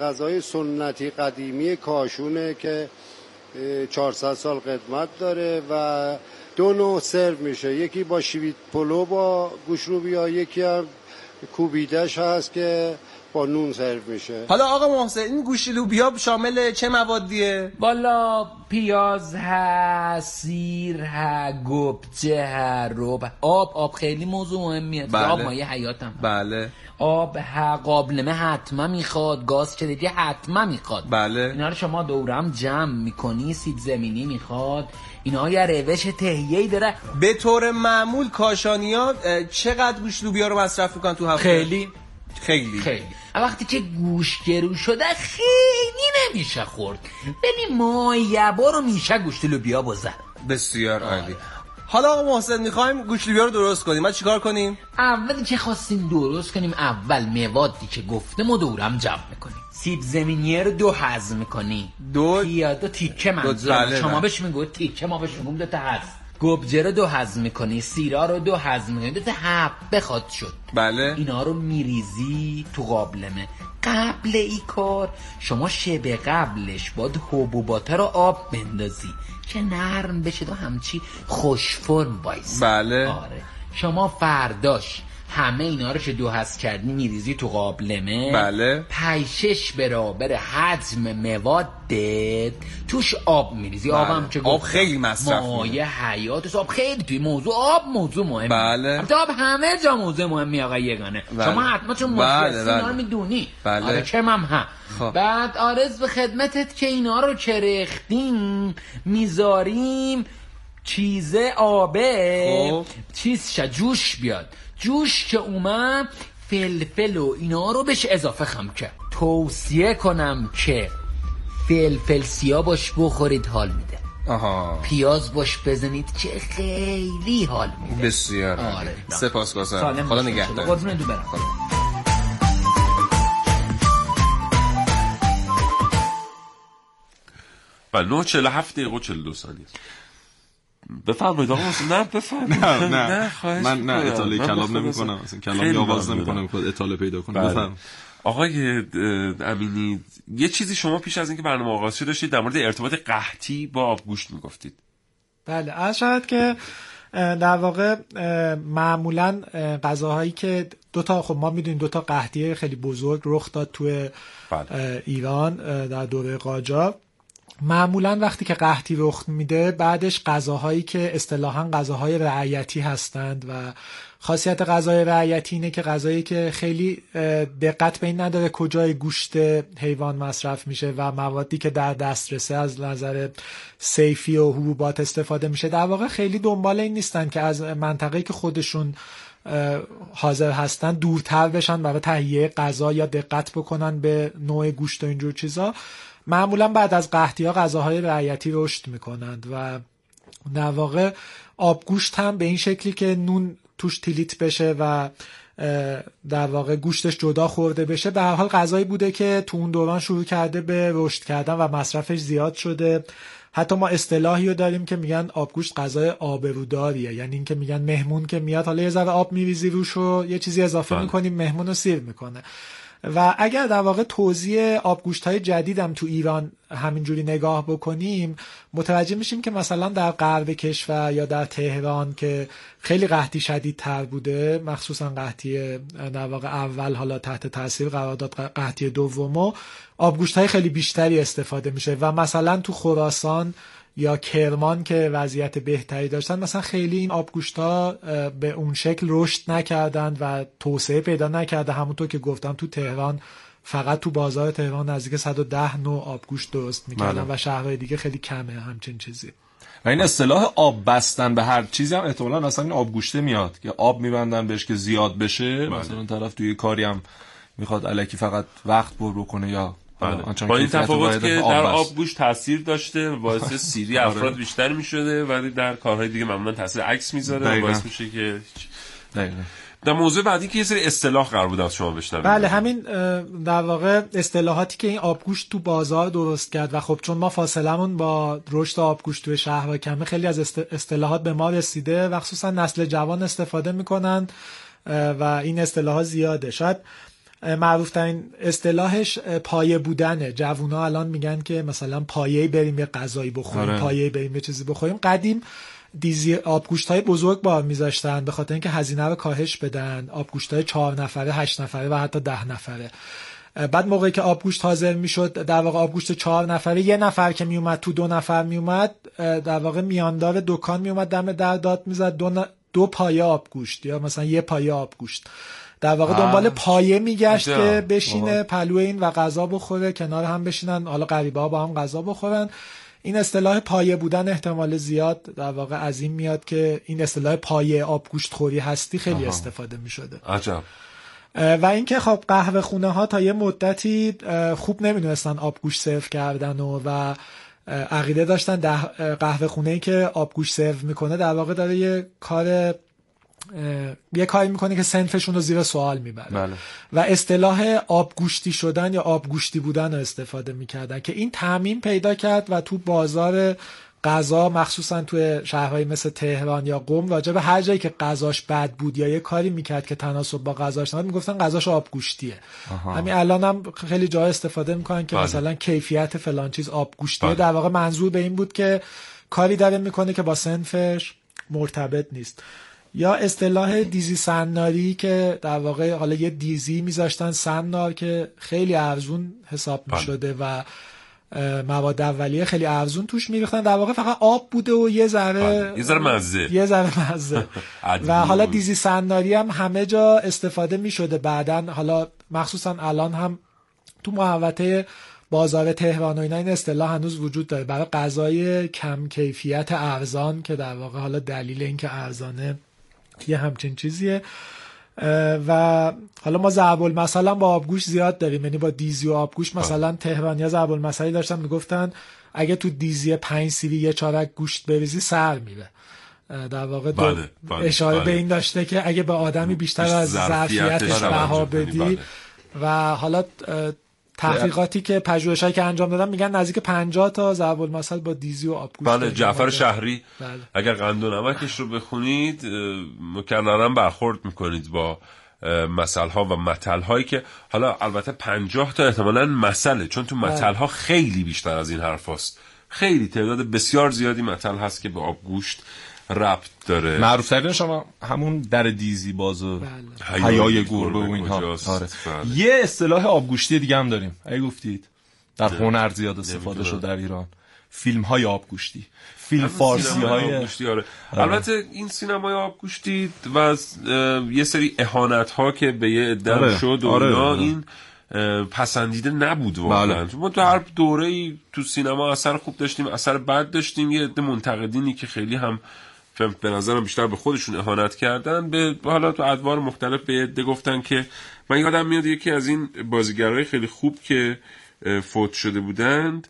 غذای سنتی قدیمی کاشونه که 400 سال قدمت داره و دو نوع سرو میشه. یکی با شیویت پلو با گوش لوبیا یکی هم کوبیدش هست که با نون سرو میشه. حالا آقا محسن این گوشت لوبیا شامل چه موادیه؟ بالا پیاز هست سیر هست گبچه هست روب آب آب خیلی موضوع مهمیه. بله. آب مایه حیاتم. بله. آب ها قابلمه حتما می‌خواد. گاز چدگی حتما می‌خواد. بله. اینا رو شما دورم جمع می‌کنی سیب زمینی می‌خواد. اینا یه روش تهیه‌ای داره. به طور معمول کاشانیا چقدر گوشت لوبیا رو مصرف می‌کنن تو هفته؟ خیلی. خیلی. خیلی. وقتی که گوش گرو شده خیلی نمیشه خورد. ولی ما یبا رو میشه گوشت لوبیا بزن. بسیار عالی. حالا آقا محسن می‌خوایم گوشت لوبیا رو درست کنیم. ما چیکار کنیم؟ اولی که خواستیم درست کنیم اول موادی که گفتم و دورم جمع می‌کنیم. سیب زمینی رو دو هضم می‌کنی دو یا دو تیکه منظورم. بله شما. بهش میگو تیکه ما بهش میگم دو تا هضم گوبجه رو دو هضم می‌کنی سیرا رو دو هضم می‌کنی. دو تا حب بخواد شد. بله. اینا رو میریزی تو قابلمه. قبل ای کار شما شب قبلش باید حبوباته رو آب بندازی. که نرم بشه و همچی خوش فرم وایس بله. آره. شما فرداش همه اینا رو که دو هست کردی میریزی تو قابلمه بله. پنج برابر حجم مواد توش آب میریزی. بله. آبم که آب خیلی مصرف مایه حیاتش آب خیلی توی موضوع آب موضوع مهم بله. آب همه جا موضوع مهمی آقا یگانه. بله. شما حتما چون بله. رو می‌دونی بله. آره که هم هم. خب. بعد آرز به خدمتت که اینا رو کرختیم می‌ذاریم چیزه آبه. خب. چیز شه جوش بیاد. جوش که اومد فلفل و اینا رو بهش اضافه خم کرد. توصیه کنم که فلفل سیا باش بخورید حال میده. آها. پیاز باش بزنید که خیلی حال میده. بسیار آره. سپاسگزارم خدا نگهدار. قربون دو برم. و 947 دقیقه و 42 ثانیه بفرمایید آقا نه بفرمایید. نه نه, خواهش من نه. اطاله کلام بخدا نمی‌کنم. اصلا کلام خیلی آواز ممنونم. نمی‌کنم خود اطاله پیدا کنم. بله. بفرم آقای امینی یه چیزی شما پیش از اینکه برنامه آغاز شد داشتید در مورد ارتباط قحطی با آبگوشت می‌گفتید. بله از شاید که در واقع معمولا اه، غذاهایی که دوتا خب ما می‌دونیم دوتا قحطی خیلی بزرگ رخ داد توی اه، ایران در دوره قاجار. معمولا وقتی که قحطی رخ میده بعدش غذاهایی که اصطلاحا غذاهای رعیتی هستند و خاصیت غذای رعیتی اینه که غذایی که خیلی دقت به این نداره کجای گوشت حیوان مصرف میشه و موادی که در دسترسه از نظر سیفی و حبوبات استفاده میشه. در واقع خیلی دنبال این نیستن که از منطقه‌ای که خودشون حاضر هستن دورتر بشن برای تهیه غذا یا دقت بکنن به نوع گوشت و اینجور چیزا. معمولا بعد از قحطی ها غذاهای رعیتی رشد می‌کنند و در واقع آبگوشت هم به این شکلی که نون توش تیلیت بشه و در واقع گوشتش جدا خورده بشه به هر حال غذایی بوده که تو اون دوران شروع کرده به رشد کردن و مصرفش زیاد شده. حتی ما اصطلاحی رو داریم که میگن آبگوشت غذای آبروداریه. یعنی اینکه میگن مهمون که میاد حالا یه ذره آب میریزی روش و یه چیزی اضافه بله. می‌کنیم مهمون رو سیر می‌کنه. و اگر در واقع توزیع آبگوشت های جدیدم تو ایران همینجوری نگاه بکنیم متوجه میشیم که مثلا در غرب کشور یا در تهران که خیلی قحطی شدید تر بوده مخصوصا قحطی در واقع اول حالا تحت تاثیر قرار داد قحطی دومو آبگوشت های خیلی بیشتری استفاده میشه و مثلا تو خراسان یا کرمان که وضعیت بهتری داشتن مثلا خیلی این آبگوشت ها به اون شکل رشد نکردند و توسعه پیدا نکرده همونطور که گفتم تو تهران فقط تو بازار تهران نزدیک 110 نوع آبگوشت درست می‌کردن بله. و شهرهای دیگه خیلی کمه همچین چیزی و این اصطلاح آب بستن به هر چیزی هم احتمالا اصلا این آبگوشته میاد که آب میبندن بهش که زیاد بشه بله. مثلا طرف توی کاری هم می‌خواد علکی فقط وقت بر بکنه یا بله. با این تفاوت که در آب گوش تاثیر داشته باعث سیری آره. افراد بیشتر می‌شده ولی در کارهای دیگه معمولا تاثیر عکس می‌ذاره باعث میشه که دقیقا. در موضوع بعدی که یه سری اصطلاح قرار بود از شما بشنویم بله همین در واقع اصطلاحاتی که این آبگوشت تو بازار درست کرد و خب چون ما فاصلمون با رشد آبگوشت توی شهر کمه خیلی از اصطلاحات به ما رسیده و خصوصا نسل جوان استفاده می‌کنن و این اصطلاحات زیاده شاید معروف ترین اصطلاحش پایه بودنه. جوونا الان میگن که مثلا پایه بریم یه غذایی بخوریم آره. پایه بریم یه چیزی بخوریم. قدیم دیزی آبگوشت های بزرگ بار میذاشتن به خاطر اینکه هزینه رو کاهش بدن. آبگوشت های چهار نفره هشت نفره و حتی ده نفره. بعد موقعی که آبگوشت حاضر می‌شد در واقع آبگوشت چهار نفره یه نفر که میومد تو دو نفر میومد در واقع میاندار دکان میومد دم در داد می‌زد دو, دو پایه آبگوشت یا مثلا یه پایه آبگوشت. در واقع دنبال پایه میگشت که بشینه پلو این و غذا بخوره کنار هم بشینن حالا غریبه ها با هم غذا بخورن. این اصطلاح پایه بودن احتمال زیاد در واقع از این میاد که این اصطلاح پایه آبگوشت خوری هستی خیلی آها. استفاده می شده عجب و اینکه خب قهوه خونه ها تا یه مدتی خوب نمی‌دونستن آبگوشت سرو کردن و و عقیده داشتن قهوه خونه ای که آبگوشت سرو می‌کنه در واقع داره یه کار یه کاری می‌کنه که سنفشون رو زیر سوال می‌بره بله. و اصطلاح آبگوشتی شدن یا آبگوشتی بودن رو استفاده می‌کردن که این تعمین پیدا کرد و تو بازار غذا مخصوصا توی شهرهایی مثل تهران یا قم راجع به هر جایی که غذاش بد بود یا یه کاری می‌کرد که تناسب با غذاش نبود می‌گفتن غذاش آبگوشتیه همین الان هم خیلی جا استفاده می‌کنن که بله. مثلا کیفیت فلان چیز آبگوشتیه بله. در واقع منظور به این بود که کاری داره می‌کنه که با سنفش مرتبط نیست یا اصطلاح دیزی سناری که در واقع حالا یه دیزی میذاشتن سنار که خیلی ارزون حساب بله. می‌شده و مواد اولیه خیلی ارزون توش میریختن. در واقع فقط آب بوده و یه ذره بله. یه ذره مزه. یه ذره مزه. و حالا دیزی سناری هم همه جا استفاده می‌شده. بعدا حالا مخصوصا الان هم تو محوطه بازار تهران و اینا این اصطلاح هنوز وجود داره. برای غذای کم کیفیت ارزان که در واقع حالا دلیل اینکه ارزانه یه همچین چیزیه و حالا ما ضرب المثل با آبگوش زیاد داریم یعنی با دیزی و آبگوش مثلا تهران یا ضرب المثلی داشتن می‌گفتن اگه تو دیزی پنج سیری یه چارک گوشت بریزی سر میره در واقع بله، بله، اشاره بله. به این داشته که اگه به آدمی بیشتر از ظرفیتش بها بدی بله. و حالا تحقیقاتی که پژوهشایی که انجام دادن میگن نزدیک 50 تا ضرب المثل با دیزی و آبگوشت بله جعفر شهری بله. اگر قند و نمکش رو بخونید مکررن برخورد می‌کنید با مسئله ها و متل هایی که حالا البته 50 تا احتمالا مسئله چون تو متل ها خیلی بیشتر از این حرف هست. خیلی تعداد بسیار زیادی متل هست که به آبگوشت ربط داره معروف ترین شما همون در دیزی باز و بله. حیای گربه و اینها آره. بله. یه اصطلاح آبگوشتی دیگه هم داریم اگه گفتید در هنر زیاد استفاده شد در ایران فیلم های آبگوشتی فیلم فارسی های آبگوشتی آره. البته این سینمای آبگوشتی و یه سری اهانت ها که به یه عده آره. شد و آره. اینا این پسندیده نبود واقعا بله. ما تو هر دوره ای تو سینما اثر خوب داشتیم اثر بد داشتیم یه عده منتقدینی که خیلی هم به نظرم بیشتر به خودشون اهانت کردن. به حالا تو ادوار مختلف به عده گفتن که من یادم میاد یکی از این بازیگرای خیلی خوب که فوت شده بودند.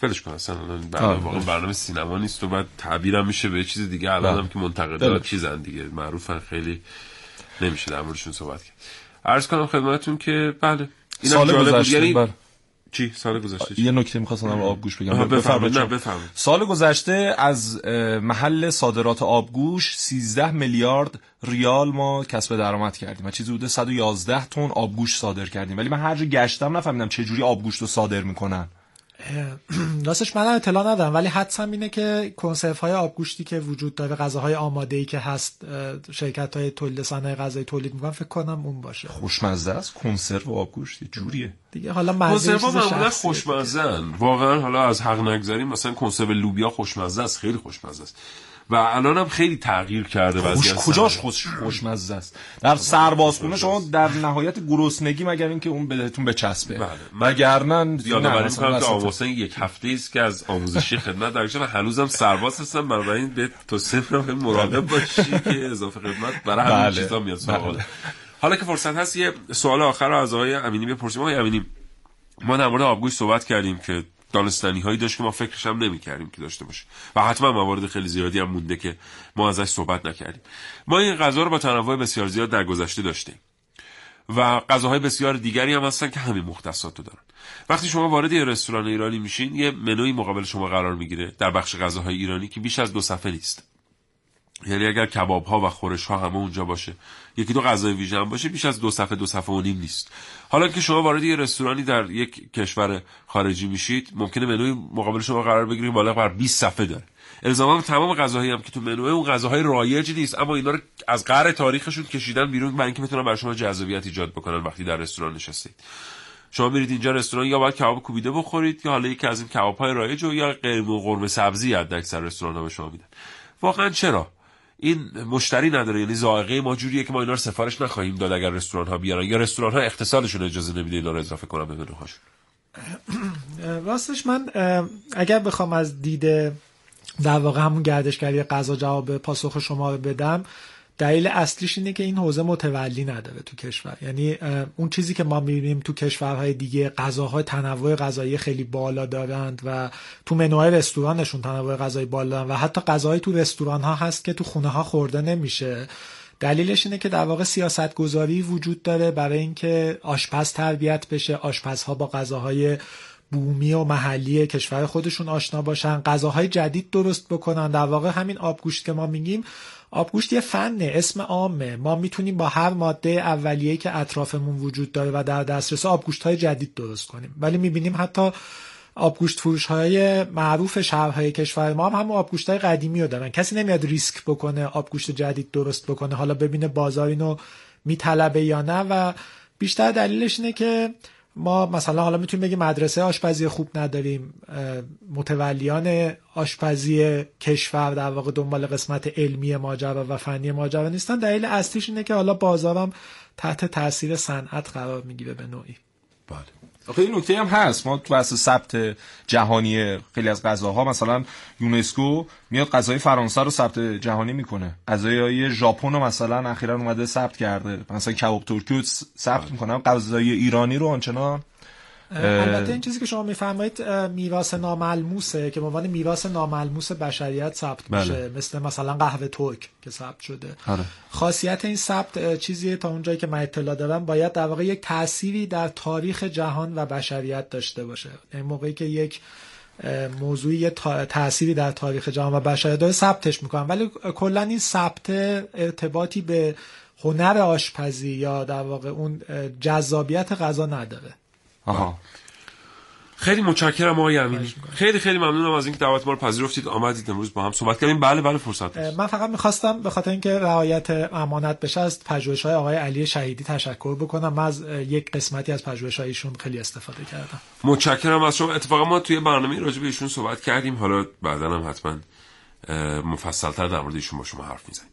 فلش کن اصلا برنامه, واقعا برنامه سینما نیست و بعد تعبیرم میشه به چیز دیگه. الان هم که منتقدات چیزن دیگه. معروفن خیلی نمیشه در موردشون صحبت کرد. عرض کنم خدمتتون که بله این سال گذشته یعنی... چی؟ سال گذشته یه نکته می‌خواستم آبگوش بگم. بفرمایید نه بفرمایید. سال گذشته از محل صادرات آبگوش 13 میلیارد ریال ما کسب درآمد کردیم و چیزی بوده 111 تن آبگوش صادر کردیم. ولی من هر جا گشتم نفهمیدم چه جوری آبگوشت رو صادر می‌کنن. راستش من اطلاع ندارم ولی حدسم اینه که کنسرو های آبگوشتی که وجود داره غذاهای آماده ای که هست شرکت های تولید صنایع غذایی تولید می‌کنن فکر کنم اون باشه. خوشمزه است؟ کنسرو آبگوشتی؟ جوریه. دیگه حالا مزه کنسرو معمولا خوشمزه واقعا حالا از حق نگذاریم مثلا کنسرو لوبیا خوشمزه است خیلی خوشمزه است. و الان هم خیلی تغییر کرده خوش کجاش خوش خوشمزه است در سربازخونه شما در نهایت گرسنگی مگر اینکه اون بهتون بچسبه بله. مگر نه یادآوری می‌کنم که آموزش یک هفته است که از آموزشی خدمت در و هنوزم سرباز هستم بنابراین به توصیه می‌کنم مراقب باشی که اضافه خدمت برای همین بله. چیزا میاد بله. حالا که فرصت هست یه سوال آخر رو از آقای امینی بپرسیم آقای امینی ما در مورد آبگوش صحبت کردیم که دانستانی هایی داشت که ما فکرش هم نمی کردیم که داشته باشه. و حتما موارد خیلی زیادی هم مونده که ما ازش صحبت نکردیم. ما این غذا رو با تنوع بسیار زیاد در گذشته داشتیم. و غذاهای بسیار دیگری هم هستن که همین مختصات رو دارن. وقتی شما وارد یه رستوران ایرانی میشین یه منوی مقابل شما قرار می‌گیره در بخش غذاهای ایرانی که بیش از دو صفحه نیست. یعنی اگر کباب ها و خورش ها همه اونجا باشه یکی دو غذای ویژه هم باشه بیش از دو صفحه دو صفحه و نیم نیست. حالا که شما وارد یه رستورانی در یک کشور خارجی میشید ممکنه منوی مقابل شما قرار بگیرید بالا بر 20 صفحه داره. الزاما تمام غذاهایی هم که تو منوی اون غذاهای رایج نیست اما اینا رو از قعر تاریخشون کشیدن بیرون برای اینکه بتونن برای شما جذابیت ایجاد بکنن وقتی در رستوران نشستید. شما میرید اینجا رستوران یا باید کباب کوبیده بخورید یا حالا یکی از این کباب های رایج و یا قرمه و قرمه سبزی حد اکثر رستوران ها به شما میدن. واقعا چرا؟ این مشتری نداره یعنی ذائقه ما جوریه که ما اینا رو سفارش نخواهیم داد اگر رستوران ها بیارن. یا رستوران ها اقتصادشون اجازه نمیده اینا رو اضافه کنن به منوهاشون راستش من اگر بخوام از دید در واقع همون گردشگری غذا جواب پاسخ شما بدم دلیل اصلیش اینه که این حوزه متولی نداره تو کشور. یعنی اون چیزی که ما می‌بینیم تو کشورهای دیگه غذاهای تنوع غذایی خیلی بالا دارند و تو منوهای رستورانشون تنوع غذایی بالا دارن و حتی غذاهایی تو رستوران ها هست که تو خونه ها خورده نمیشه. دلیلش اینه که در واقع سیاست گذاری وجود داره برای اینکه آشپز تربیت بشه آشپزها با غذاهای بومی و محلی کشور خودشون آشنا باشن غذاهای جدید درست بکنن. در واقع همین آبگوشت که ما میگیم آبگوشت یه فنه اسم عامه. ما می‌تونیم با هر ماده اولیه‌ای که اطرافمون وجود داره و در دسترس آبگوشت های جدید درست کنیم. ولی می‌بینیم حتی آبگوشت فروش های معروف شهرهای کشور ما هم همون آبگوشت های قدیمی رو دارن. کسی نمیاد ریسک بکنه آبگوشت جدید درست بکنه. حالا ببینه بازار اینو میطلبه یا نه و بیشتر دلیلش اینه که ما مثلا حالا می‌تونیم بگیم مدرسه آشپزی خوب نداریم متولیان آشپزی کشور در واقع دنبال قسمت علمی ماجرا و فنی ماجرا نیستن. دلیل اصلیش اینه که حالا بازارم تحت تاثیر صنعت قرار می‌گیره به نوعی. بله. آخه این نکته هم هست. ما تو بحث ثبت جهانی خیلی از غذاها مثلا یونسکو میاد غذای فرانسه رو ثبت جهانی می‌کنه. غذای ژاپن رو مثلا اخیرا اومده ثبت کرده. مثلا کباب ترکی رو ثبت می‌کنه. غذای ایرانی رو آنچنان البته این چیزی که شما میفرمایید میراث ناملموسه که به عنوان میراث ناملموس بشریت ثبت میشه بله. مثل مثلا قهوه ترک که ثبت شده. آره. خاصیت این ثبت چیزی تا اونجایی که من اطلاع دارم باید در واقع یک تأثیری در تاریخ جهان و بشریت داشته باشه. این موقعی که یک موضوعی تأثیری در تاریخ جهان و بشریت داره ثبتش می‌کنن ولی کلا این ثبت ارتباطی به هنر آشپزی یا در واقع اون جذابیت غذا نداره. آها. خیلی متشکرم آقای امینی. خیلی خیلی ممنونم از اینکه دعوت ما رو پذیرفتید. آمدید امروز با هم صحبت کردیم. بله بله فرصت من فقط می‌خواستم به خاطر اینکه رعایت امانت بشه از پژوهش های آقای علی شهیدی تشکر بکنم. من از یک قسمتی از پژوهش هایشون خیلی استفاده کردم. متشکرم از شما. اتفاقا ما توی برنامه راجع به ایشون صحبت کردیم. حالا بعدا هم حتما مفصلتر در مورد ایشون با شما حرف می‌زنیم.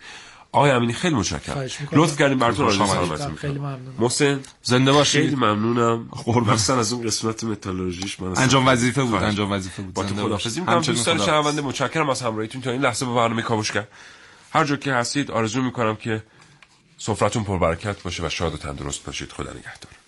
آقای امینی خیلی متشکرم. لطف کردیم براتون سلامتی خیلی ممنون. محسن زنده باشید خیلی ممنونم. مخصوصا از اون قسمت متالورژیش من انجام وظیفه بود انجام وظیفه بود. با تو خدافظی می‌کنم دوستان شنونده متشکرم از همراهیتون تا این لحظه با برنامه کاوشگر هر جا که هستید آرزو می‌کنم که سفرتون پربرکت باشه و شاد و تندرست باشید. خدا نگهدار.